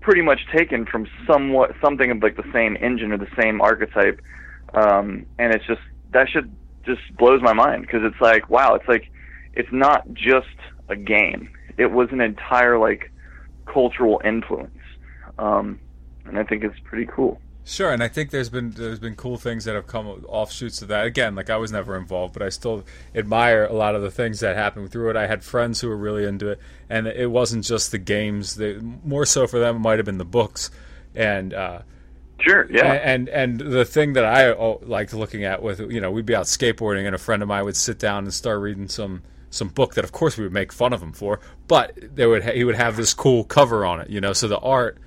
pretty much taken from somewhat something of like the same engine or the same archetype, um, and it's just that should just blows my mind because it's like wow, it's like it's not just a game; it was an entire like cultural influence, um, and I think it's pretty cool. Sure, and I think there's been there's been cool things that have come offshoots of that. Again, like I was never involved, but I still admire a lot of the things that happened through it. I had friends who were really into it, and it wasn't just the games. That more so for them, it might have been the books, and uh, Sure, yeah. and and the thing that I oh, liked looking at with you know we'd be out skateboarding, and a friend of mine would sit down and start reading some some book that of course we would make fun of him for, but there would ha- he would have this cool cover on it, you know. So the art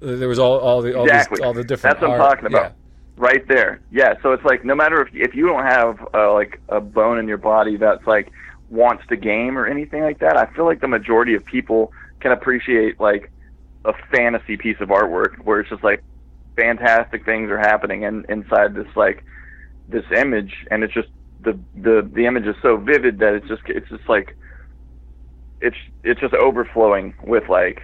there was all all the all, exactly. these, all the different. That's what I'm talking about. Right there. Yeah. So it's like no matter if if you don't have uh, like a bone in your body that's like wants to game or anything like that, I feel like the majority of people can appreciate like a fantasy piece of artwork where it's just like fantastic things are happening and inside this like this image and it's just the the the image is so vivid that it's just it's just like it's it's just overflowing with like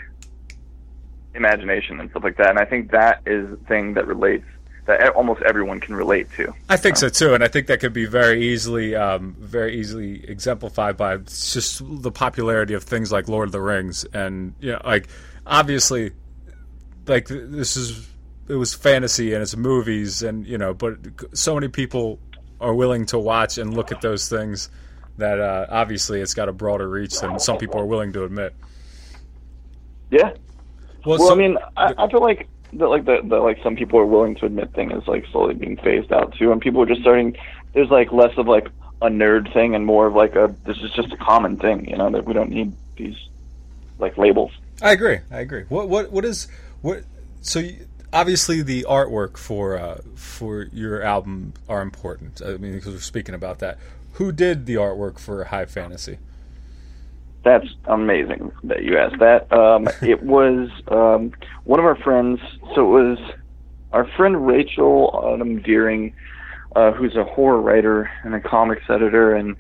imagination and stuff like that. And I think that is the thing that relates that almost everyone can relate to. I think so too, and I think that could be very easily, um, very easily exemplified by just the popularity of things like Lord of the Rings, and you know, like obviously, like this is it was fantasy and it's movies, and you know, but so many people are willing to watch and look at those things that uh, obviously it's got a broader reach than some people are willing to admit. Yeah. Well, Well, so- I mean, I, I feel like that like the, the like some people are willing to admit thing is like slowly being phased out too, and people are just starting. There's like less of like a nerd thing and more of like a this is just a common thing, you know, that we don't need these like labels. I agree. I agree. What what what is what? So you, obviously the artwork for uh, for your album are important. I mean, because we're speaking about that. Who did the artwork for High Fantasy? That's amazing that you asked that. Um, [LAUGHS] it was um, one of our friends. So it was our friend Rachel Autumn Deering, uh, who's a horror writer and a comics editor and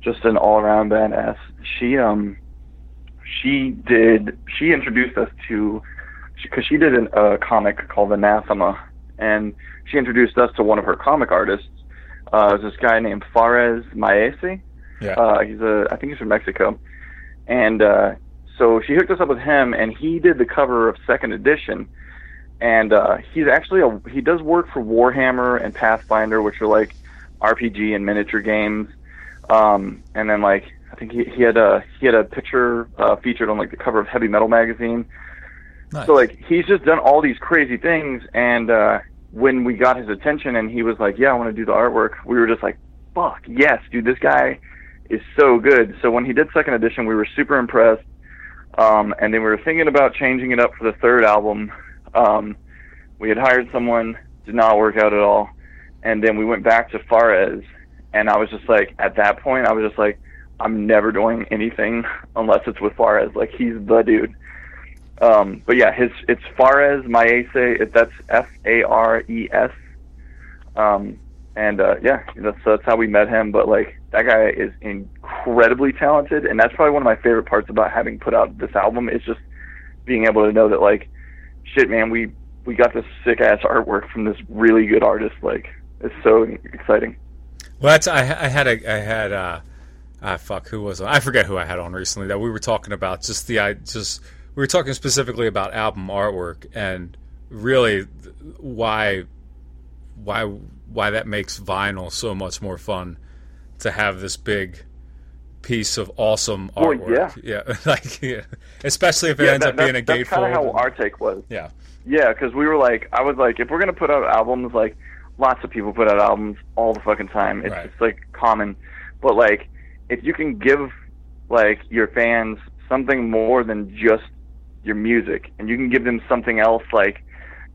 just an all-around badass. She um she did she introduced us to because she, did a uh, comic called Anathema, and she introduced us to one of her comic artists. Uh, this guy named Fares Maese. Yeah. Uh, he's a I think he's from Mexico, and uh, so she hooked us up with him, and he did the cover of second edition. And uh, he's actually a he does work for Warhammer and Pathfinder, which are like RPG and miniature games. Um, and then like I think he, he had a he had a picture uh, featured on like the cover of Heavy Metal magazine. Nice. So like he's just done all these crazy things, and uh, when we got his attention, and he was like, "Yeah, I want to do the artwork," we were just like, "Fuck yes, dude! This guy is so good." So when he did second edition, we were super impressed, um, and then we were thinking about changing it up for the third album. Um, we had hired someone, did not work out at all, and then we went back to Fares, and I was just like, at that point, I was just like, I'm never doing anything [LAUGHS] unless it's with Fares. Like he's the dude. Um, but yeah, his it's Fares Maese. That's F A R E S. Um, and uh, yeah, that's that's how we met him. But like that guy is incredibly talented, and that's probably one of my favorite parts about having put out this album is just being able to know that like, shit, man, we we got this sick ass artwork from this really good artist. Like, it's so exciting. Well, that's I, I had a I had uh, ah fuck who was it? I forget who I had on recently that we were talking about just the I just we were talking specifically about album artwork and really why why why that makes vinyl so much more fun to have this big piece of awesome Well, artwork. yeah, [LAUGHS] [LAUGHS] like yeah. especially if it Yeah, ends that- up being a that's- that's gatefold. kind of how and- our take was. yeah, Yeah, because we were like, I was like, if we're gonna put out albums, like lots of people put out albums all the fucking time. It's Right. just like common, but like if you can give like your fans something more than just your music, and you can give them something else like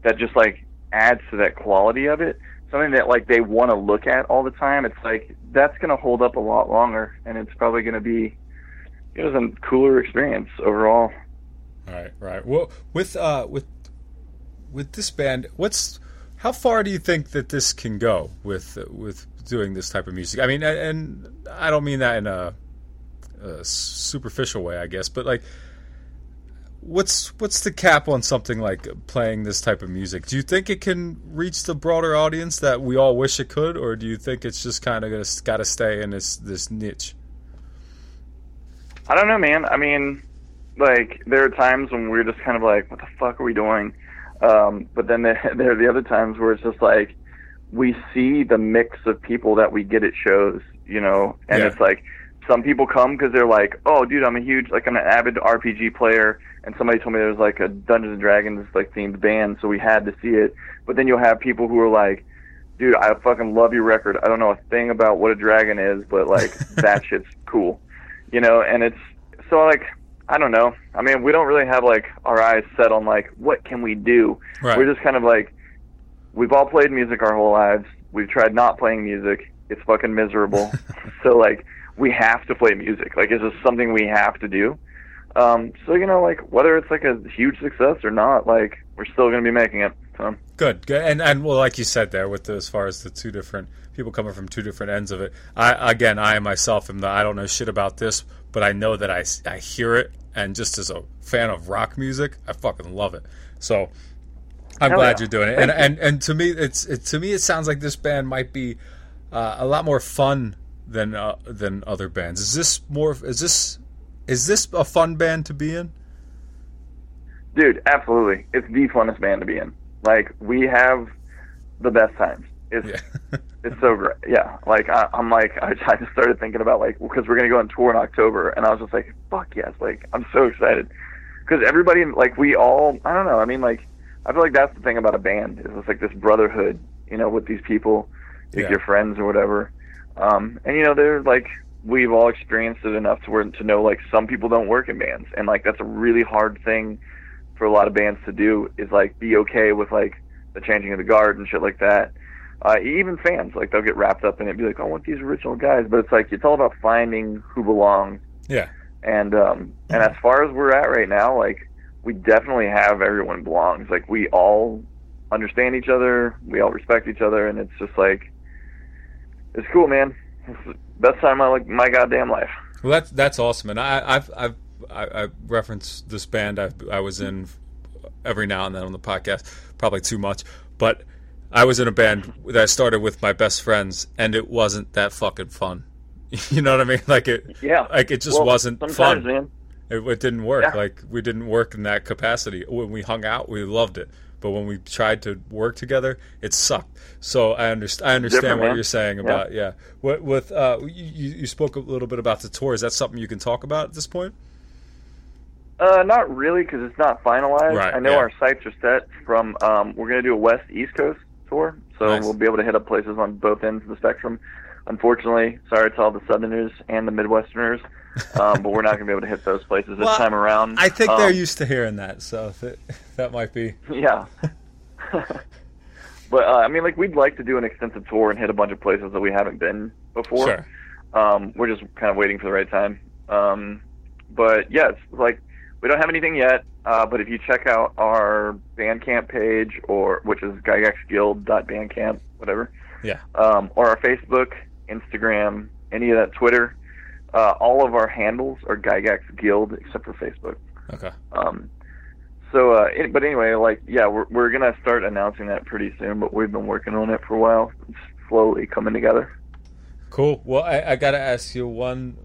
that, just like adds to that quality of it, something that like they want to look at all the time. It's like that's gonna hold up a lot longer, and it's probably gonna be it was a cooler experience overall. Right, right. Well, with uh, with with this band, what's how far do you think that this can go with with doing this type of music? I mean, and, and I don't mean that in a, a superficial way, I guess, but like, what's what's the cap on something like playing this type of music? Do you think it can reach the broader audience that we all wish it could, or do you think it's just kind of got to stay in this this niche? I don't know, man. I mean, like there are times when we're just kind of like, what the fuck are we doing? Um, but then there, [LAUGHS] there are the other times where it's just like we see the mix of people that we get at shows, you know, and Yeah. it's like some people come because they're like, oh, dude, I'm a huge like I'm an avid RPG player, and somebody told me there was like a Dungeons and Dragons like themed band, so we had to see it. But then you'll have people who are like, dude, I fucking love your record. I don't know a thing about what a dragon is, but like [LAUGHS] that shit's cool, you know. And it's so like I don't know. I mean, we don't really have like our eyes set on like what can we do. Right. We're just kind of like we've all played music our whole lives. We've tried not playing music. It's fucking miserable. [LAUGHS] so like we have to play music. Like it's just something we have to do. Um, so you know, like whether it's like a huge success or not, like we're still gonna be making it. So Good, good, and and well, like you said there, with the, as far as the two different people coming from two different ends of it. I again, I myself am the I don't know shit about this, but I know that I I hear it, and just as a fan of rock music, I fucking love it. So I'm Hell glad yeah. you're doing it, and and and to me, it's it, to me it sounds like this band might be uh, a lot more fun than uh, than other bands. Is this more? Is this is this a fun band to be in? dude, absolutely, it's the funnest band to be in. Like we have the best times. It's Yeah. [LAUGHS] it's so great. Yeah, like I, I'm like I, I just started thinking about like because we're gonna go on tour in October, and I was just like, fuck yes, like I'm so excited because everybody like we all I don't know. I mean like I feel like that's the thing about a band is it's like this brotherhood, you know, with these people, like Yeah. your friends or whatever. Um, and you know, they're like we've all experienced it enough to where to know like some people don't work in bands, and like that's a really hard thing for a lot of bands to do is like be okay with like the changing of the guard and shit like that. Uh, even fans like they'll get wrapped up in it, and be like, "Oh, I want these original guys," but it's like it's all about finding who belongs. Yeah. And um, and as far as we're at right now, like we definitely have everyone belongs. Like we all understand each other, we all respect each other, and it's just like it's cool, man. It's best time of my my goddamn life. Well, that's that's awesome, and I, I've I've I, I reference this band I I was in every now and then on the podcast, probably too much, but I was in a band that I started with my best friends, and it wasn't that fucking fun. [LAUGHS] You know what I mean? Like it, Yeah. like it just Well, wasn't fun. man. It, it didn't work. Yeah. Like we didn't work in that capacity. When we hung out, we loved it, but when we tried to work together, it sucked. So I understand. I understand Different, what man. you're saying Yeah. about yeah. What with uh, you, you spoke a little bit about the tour. Is that something you can talk about at this point? Uh, not really, because it's not finalized. Right, I know yeah. our sights are set from. Um, we're gonna do a West East Coast tour, so Nice. we'll be able to hit up places on both ends of the spectrum. Unfortunately, sorry to all the Southerners and the Midwesterners, um, but we're not gonna be able to hit those places this Well, time around. I think Um, they're used to hearing that, so that, that might be. Yeah. [LAUGHS] but uh, I mean, like we'd like to do an extensive tour and hit a bunch of places that we haven't been before. Sure. Um, we're just kind of waiting for the right time. Um, but yeah, it's like we don't have anything yet. Uh, but if you check out our Bandcamp page, or which is gygaxguild.bandcamp, whatever, Yeah. um, or our Facebook, Instagram, any of that, Twitter, uh, all of our handles are Gygax Guild except for Facebook. Okay. Um, so, uh, any- but anyway, like, yeah, we're we're gonna start announcing that pretty soon. But we've been working on it for a while. It's slowly coming together. Cool. Well, I, I got to ask you one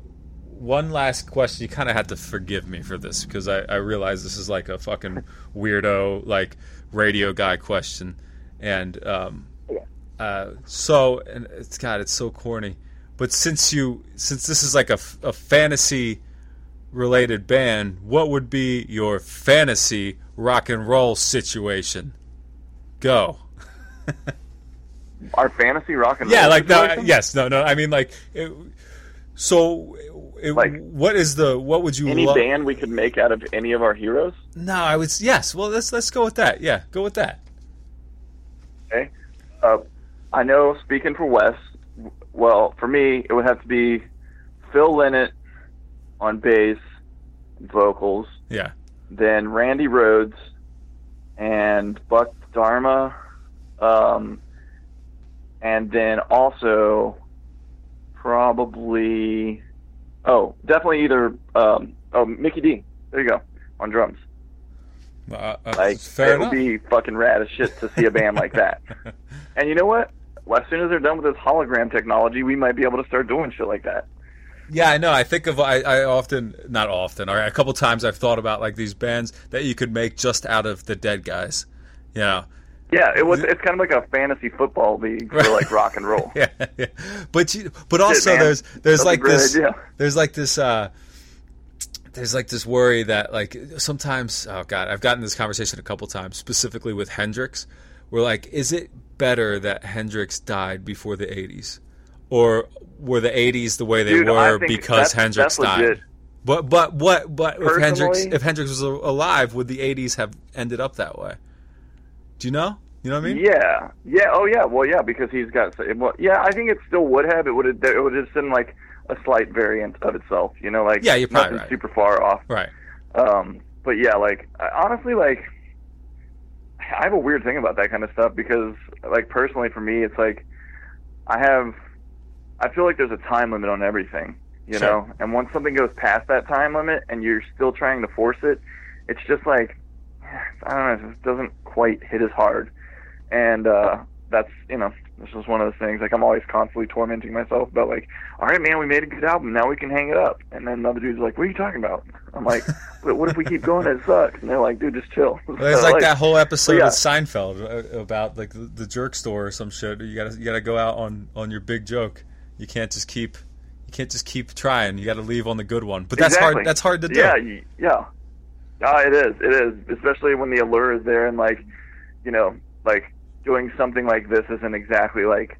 one last question. You kind of had to forgive me for this because I, I realize this is like a fucking weirdo, like radio guy question. And um, uh, so, and it's God, it's so corny. But since you, since this is like a, a fantasy related band, what would be your fantasy rock and roll situation? Go. [LAUGHS] Our fantasy rock and Yeah, roll like no, yes, no, no. I mean, like, it, so, it, Like, what is the what would you any lo- band we could make out of any of our heroes. No, I would yes. Well, let's let's go with that. Yeah, go with that. Okay. Uh, I know. Speaking for Wes, well, for me, it would have to be Phil Lynott on bass, vocals, Yeah, then Randy Rhoads and Buck Dharma, um, and then also probably oh definitely either um, oh Mikkey Dee. There you go on drums. uh, uh, Like fair it enough. would be fucking rad as shit to see a band like that. [LAUGHS] And you know what? Well, as soon as they're done with this hologram technology, we might be able to start doing shit like that. Yeah, I know. I think of I, I often, not often, or a couple times I've thought about like these bands that you could make just out of the dead guys. You know. Yeah, it was. It's kind of like a fantasy football league for like rock and roll. [LAUGHS] yeah, yeah. But you, but also there's there's That's like this idea. there's like this uh there's like this worry that like sometimes oh god I've gotten this conversation a couple times specifically with Hendrix where like is it better that Hendrix died before the 80s or were the 80s the way they Dude, were because that's- Hendrix that's died legit. but but what but if Hendrix if Hendrix was alive would the 80s have ended up that way do you know you know what I mean Yeah, yeah, oh yeah, well yeah, because he's got. Well, yeah, I think it still would have. It would have. It would have been like a slight variant of itself. You know, like Yeah, you're probably nothing right. super far off. right Um, but yeah, like honestly, like I have a weird thing about that kind of stuff because, like, personally for me, it's like I have, I feel like there's a time limit on everything, you Sure. know. And once something goes past that time limit and you're still trying to force it, it's just like I don't know, it just doesn't quite hit as hard. And uh, that's you know, this was one of those things. Like I'm always constantly tormenting myself about like, all right, man, we made a good album, now we can hang it up. And then another dude's like, what are you talking about? I'm like, [LAUGHS] but what if we keep going? It sucks. And they're like, dude, just chill. Well, [LAUGHS] it's So, like, that whole episode yeah. of Seinfeld uh, about like the, the jerk store or some shit. You gotta you gotta go out on on your big joke. You can't just keep you can't just keep trying. You got to leave on the good one. But that's Exactly. hard. That's hard to do. Yeah, yeah. Ah, it is. It is, especially when the allure is there, and like, you know, like doing something like this isn't exactly like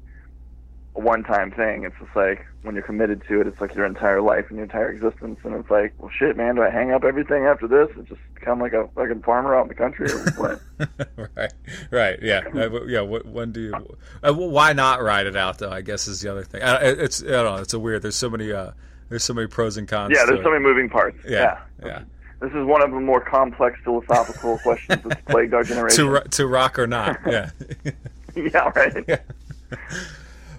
a one-time thing. It's just like when you're committed to it, it's like your entire life and your entire existence. And it's like, well, shit, man, do I hang up everything after this and just become like a fucking farmer out in the country or [LAUGHS] what? right, right, yeah, Uh, yeah. wh- When do you? Uh, why not ride it out though? I guess is the other thing. It- It's I don't know. It's a weird. There's so many. Uh, there's so many pros and cons. yeah, there's so many moving parts. Yeah, yeah. This is one of the more complex philosophical [LAUGHS] questions that's plagued our generation. To ro- to rock or not? [LAUGHS] Yeah. yeah, right. [LAUGHS]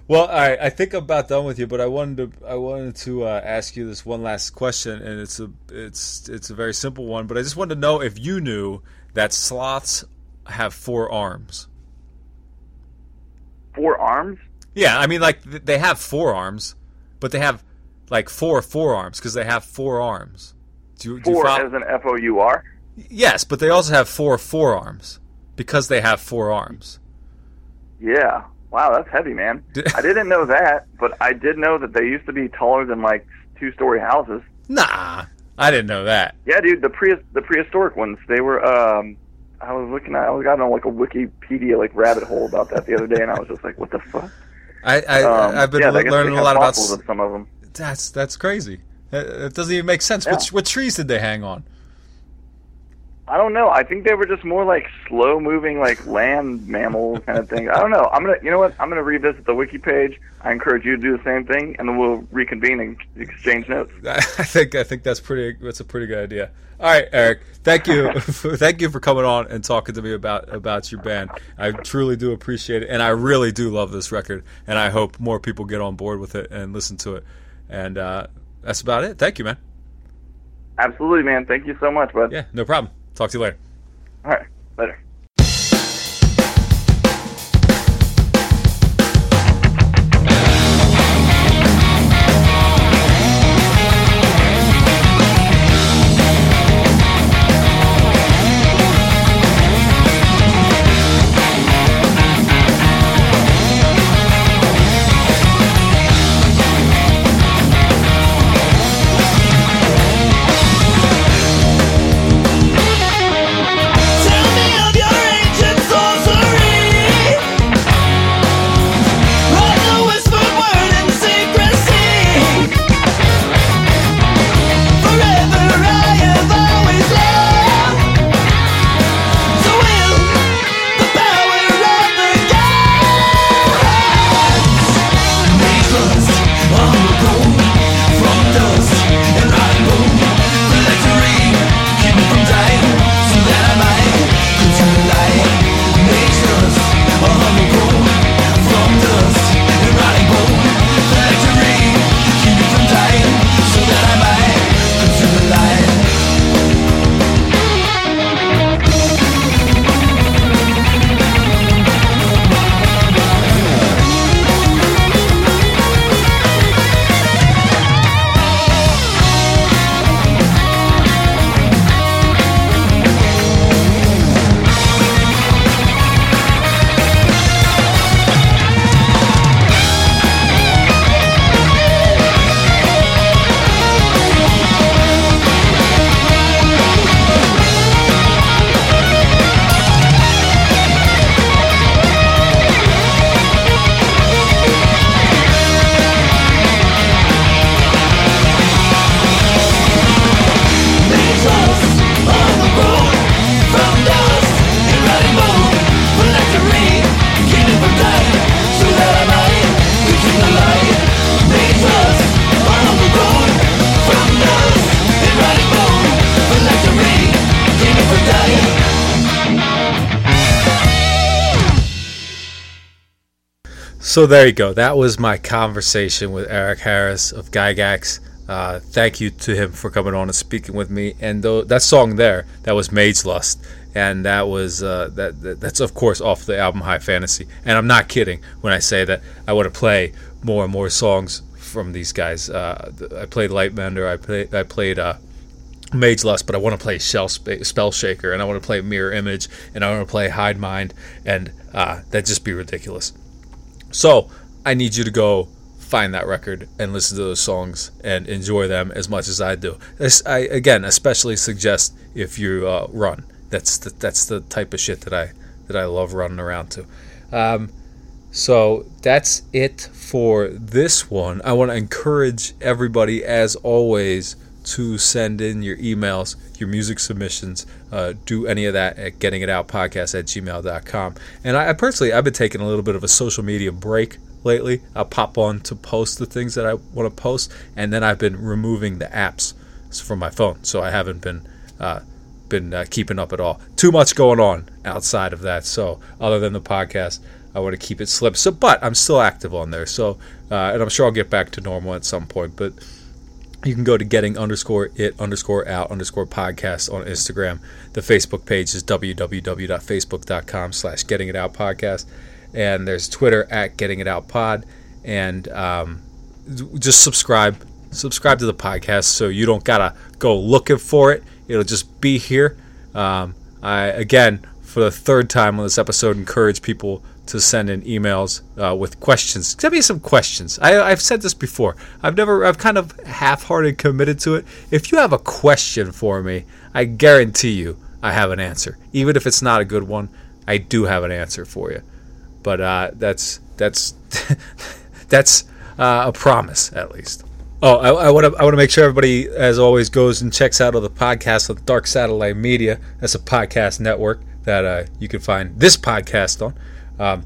Well, all right. I think I'm about done with you, but I wanted to I wanted to uh, ask you this one last question, and it's a it's it's a very simple one, but I just wanted to know if you knew that sloths have four arms. Four arms? Yeah, I mean, like they have four arms, but they have like four forearms because they have four arms. Do you, do you Four follow- as an F O U R? Yes, but they also have four forearms because they have four arms. Yeah. Wow, that's heavy, man. I didn't know that, but I did know that they used to be taller than like two-story houses. Nah, I didn't know that. Yeah, dude, the pre the prehistoric ones, they were. um I was looking at, I got on like a Wikipedia like rabbit hole about that the other day, and I was just like, what the fuck? I, I Um, I've been yeah, learning a lot about. of some of them. That's that's crazy. It, doesn't even make sense. Yeah. Which what trees did they hang on? I don't know. I think they were just more like slow moving, like land mammal kind of thing. I don't know. I'm gonna, you know what? I'm gonna revisit the wiki page. I encourage you to do the same thing, and then we'll reconvene and exchange notes. [LAUGHS] I think I think that's pretty. That's a pretty good idea. All right, Eric. Thank you. [LAUGHS] [LAUGHS] thank you for coming on and talking to me about about your band. I truly do appreciate it, and I really do love this record. And I hope more people get on board with it and listen to it. And uh, that's about it. Thank you, man. Absolutely, man. Thank you so much, bud. Yeah, no problem. Talk to you later. All right, later. So there you go. That was my conversation with Eric Harris of Gygax. Uh, thank you to him for coming on and speaking with me. And though that song there, that was Maid's Lust, and that was uh, that, that that's of course off the album High Fantasy. And I'm not kidding when I say that I want to play more and more songs from these guys. Uh, I played Lightbender. I played I played Maid's Lust, but I want to play Shell Sp- Spell Shaker, and I want to play Mirror Image, and I want to play Hide Mind, and uh, that'd just be ridiculous. So I need you to go find that record and listen to those songs and enjoy them as much as I do. I again especially suggest if you uh, run. That's the, that's the type of shit that I that I love running around to. Um, So that's it for this one. I want to encourage everybody, as always, to send in your emails, your music submissions. Uh, do any of that at gettingitoutpodcast at gmail.com. And I, I personally, I've been taking a little bit of a social media break lately. I'll pop on to post the things that I want to post, and then I've been removing the apps from my phone, so I haven't been uh, been uh, keeping up at all. Too much going on outside of that. So other than the podcast, I want to keep it slipped. So, but I'm still active on there. So, uh, and I'm sure I'll get back to normal at some point. But you can go to getting underscore it underscore out underscore podcast on Instagram. The Facebook page is www.facebook.com slash getting it out podcast. And there's Twitter at getting it out pod. And um, just subscribe. Subscribe to the podcast so you don't gotta go looking for it. It'll just be here. Um, I again, for the third time on this episode, encourage people to send in emails uh, with questions. Send me some questions. I, I've said this before. I've never, I've kind of half-hearted committed to it. If you have a question for me, I guarantee you I have an answer. Even if it's not a good one, I do have an answer for you. But uh, that's that's [LAUGHS] that's uh, a promise at least. Oh, I want to I want to make sure everybody, as always, goes and checks out all the podcasts on Dark Satellite Media. That's a podcast network that uh, you can find this podcast on. Um,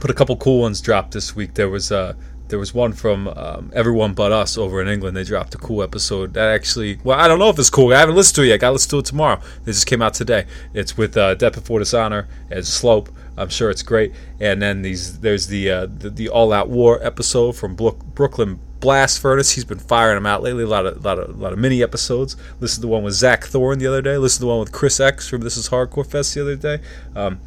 but a couple cool ones dropped this week. There was uh, there was one from um, Everyone But Us over in England. They dropped a cool episode that actually, well, I don't know if it's cool. I haven't listened to it yet. I got to listen to it tomorrow. It just came out today. It's with uh, Death Before Dishonor and Slope. I'm sure it's great. And then these there's the uh, the, the All Out War episode from Brooklyn Blast Furnace. He's been firing them out lately. A lot of lot of lot of mini episodes. Listen to the one with Zach Thorne the other day. Listen to the one with Chris X from This Is Hardcore Fest the other day. Um,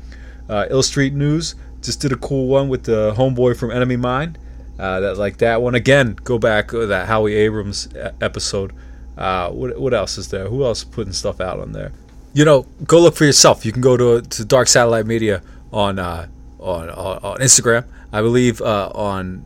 uh, Ill Street News just did a cool one with the homeboy from Enemy Mine. Uh, that like that one again. Go back to that Howie Abrams episode. Uh, what what else is there? Who else putting stuff out on there? You know, go look for yourself. You can go to to Dark Satellite Media on uh, on, on Instagram. I believe uh, on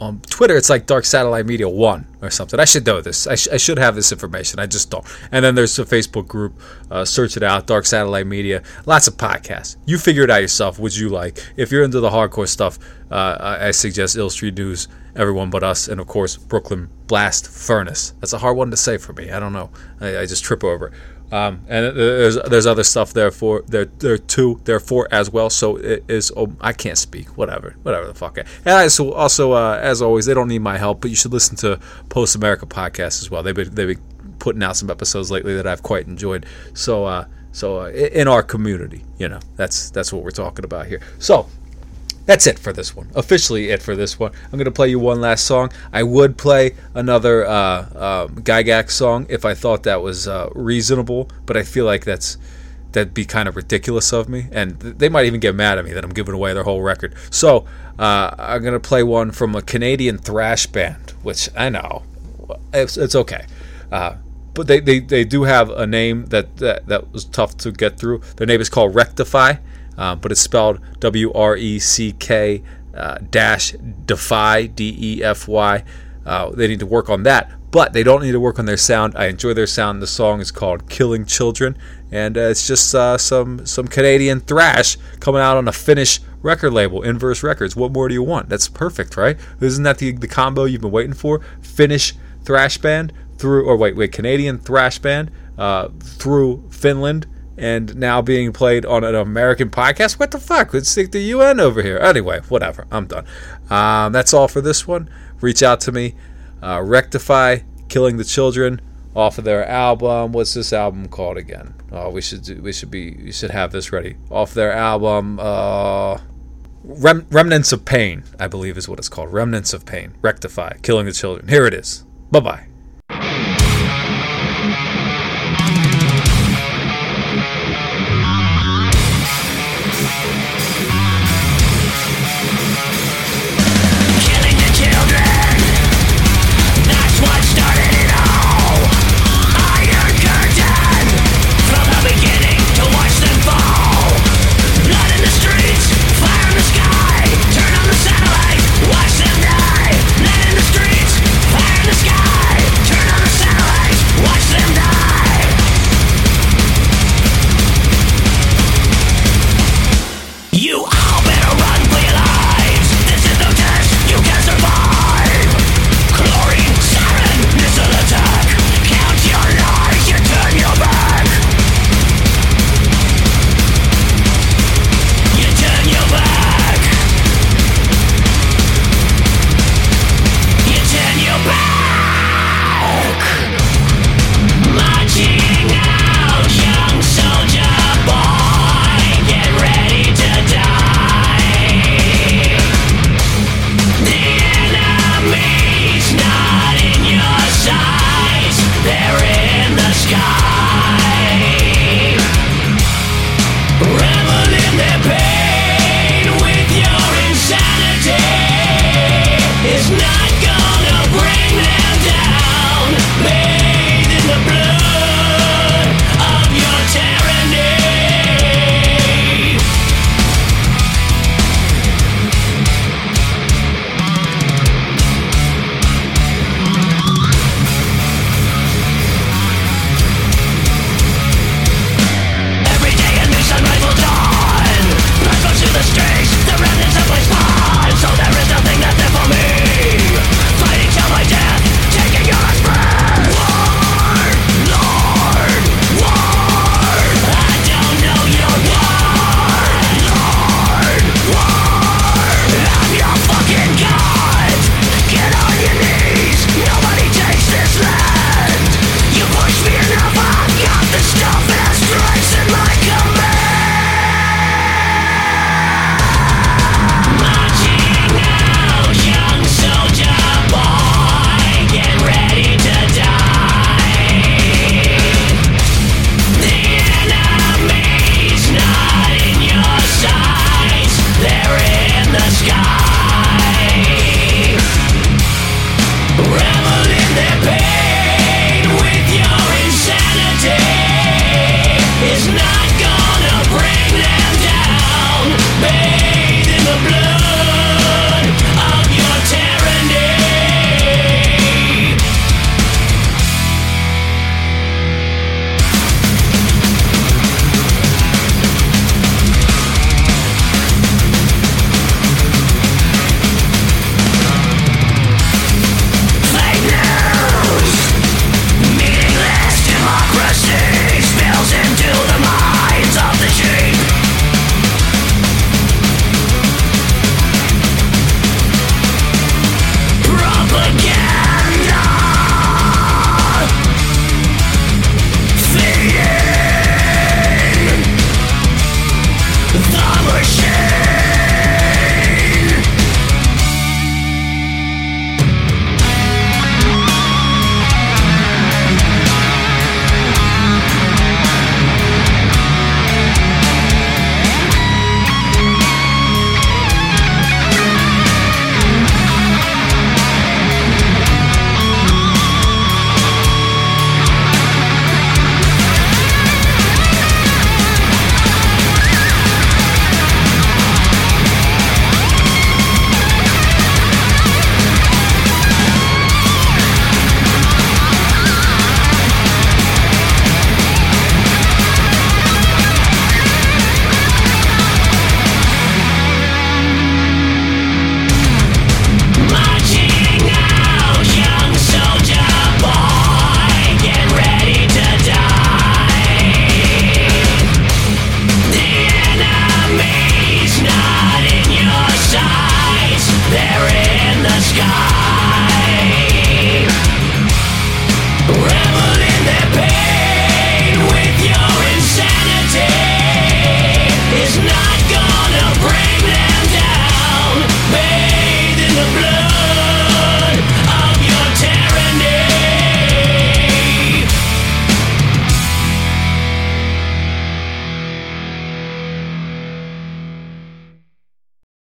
on Twitter, it's like Dark Satellite Media One or something. I should know this. I, sh- I should have this information. I just don't. And then there's a Facebook group. Uh, search it out. Dark Satellite Media. Lots of podcasts. You figure it out yourself. What you like? If you're into the hardcore stuff, uh, I suggest Ill Street News, Everyone But Us, and of course Brooklyn Blast Furnace. That's a hard one to say for me. I don't know. I, I just trip over. Um, and there's there's other stuff there for there there too there for as well. So it is oh, I can't speak whatever whatever the fuck. And I, so also uh, as always they don't need my help, but you should listen to Post America podcast as well. They've been they've been putting out some episodes lately that I've quite enjoyed. So uh, so uh, in our community, you know that's that's what we're talking about here. So that's it for this one. Officially, it for this one. I'm gonna play you one last song. I would play another uh, uh, Gygax song if I thought that was uh, reasonable, but I feel like that's that'd be kind of ridiculous of me, and they might even get mad at me that I'm giving away their whole record. So uh, I'm gonna play one from a Canadian thrash band, which I know it's, it's okay. Uh, but they, they, they do have a name that, that, that was tough to get through. Their name is called Wreck-Defy uh, but it's spelled W R E C K uh, dash Defy D E F Y. Uh, they need to work on that, but they don't need to work on their sound. I enjoy their sound. The song is called "Killing Children," and uh, it's just uh, some some Canadian thrash coming out on a Finnish record label, Inverse Records. What more do you want? That's perfect, right? Isn't that the the combo you've been waiting for? Finnish thrash band through, or wait, wait, Canadian thrash band uh, through Finland and now being played on an American podcast. What the fuck? Let's stick the UN over here. Anyway, whatever. I'm done. Um, that's all for this one. Reach out to me. Uh, Wreck-Defy, Killing the Children, off of their album. What's this album called again? Oh, we should do, we should be we should have this ready. Off their album, uh, Rem- Remnants of Pain, I believe is what it's called. Remnants of Pain. Wreck-Defy, Killing the Children. Here it is. Bye bye.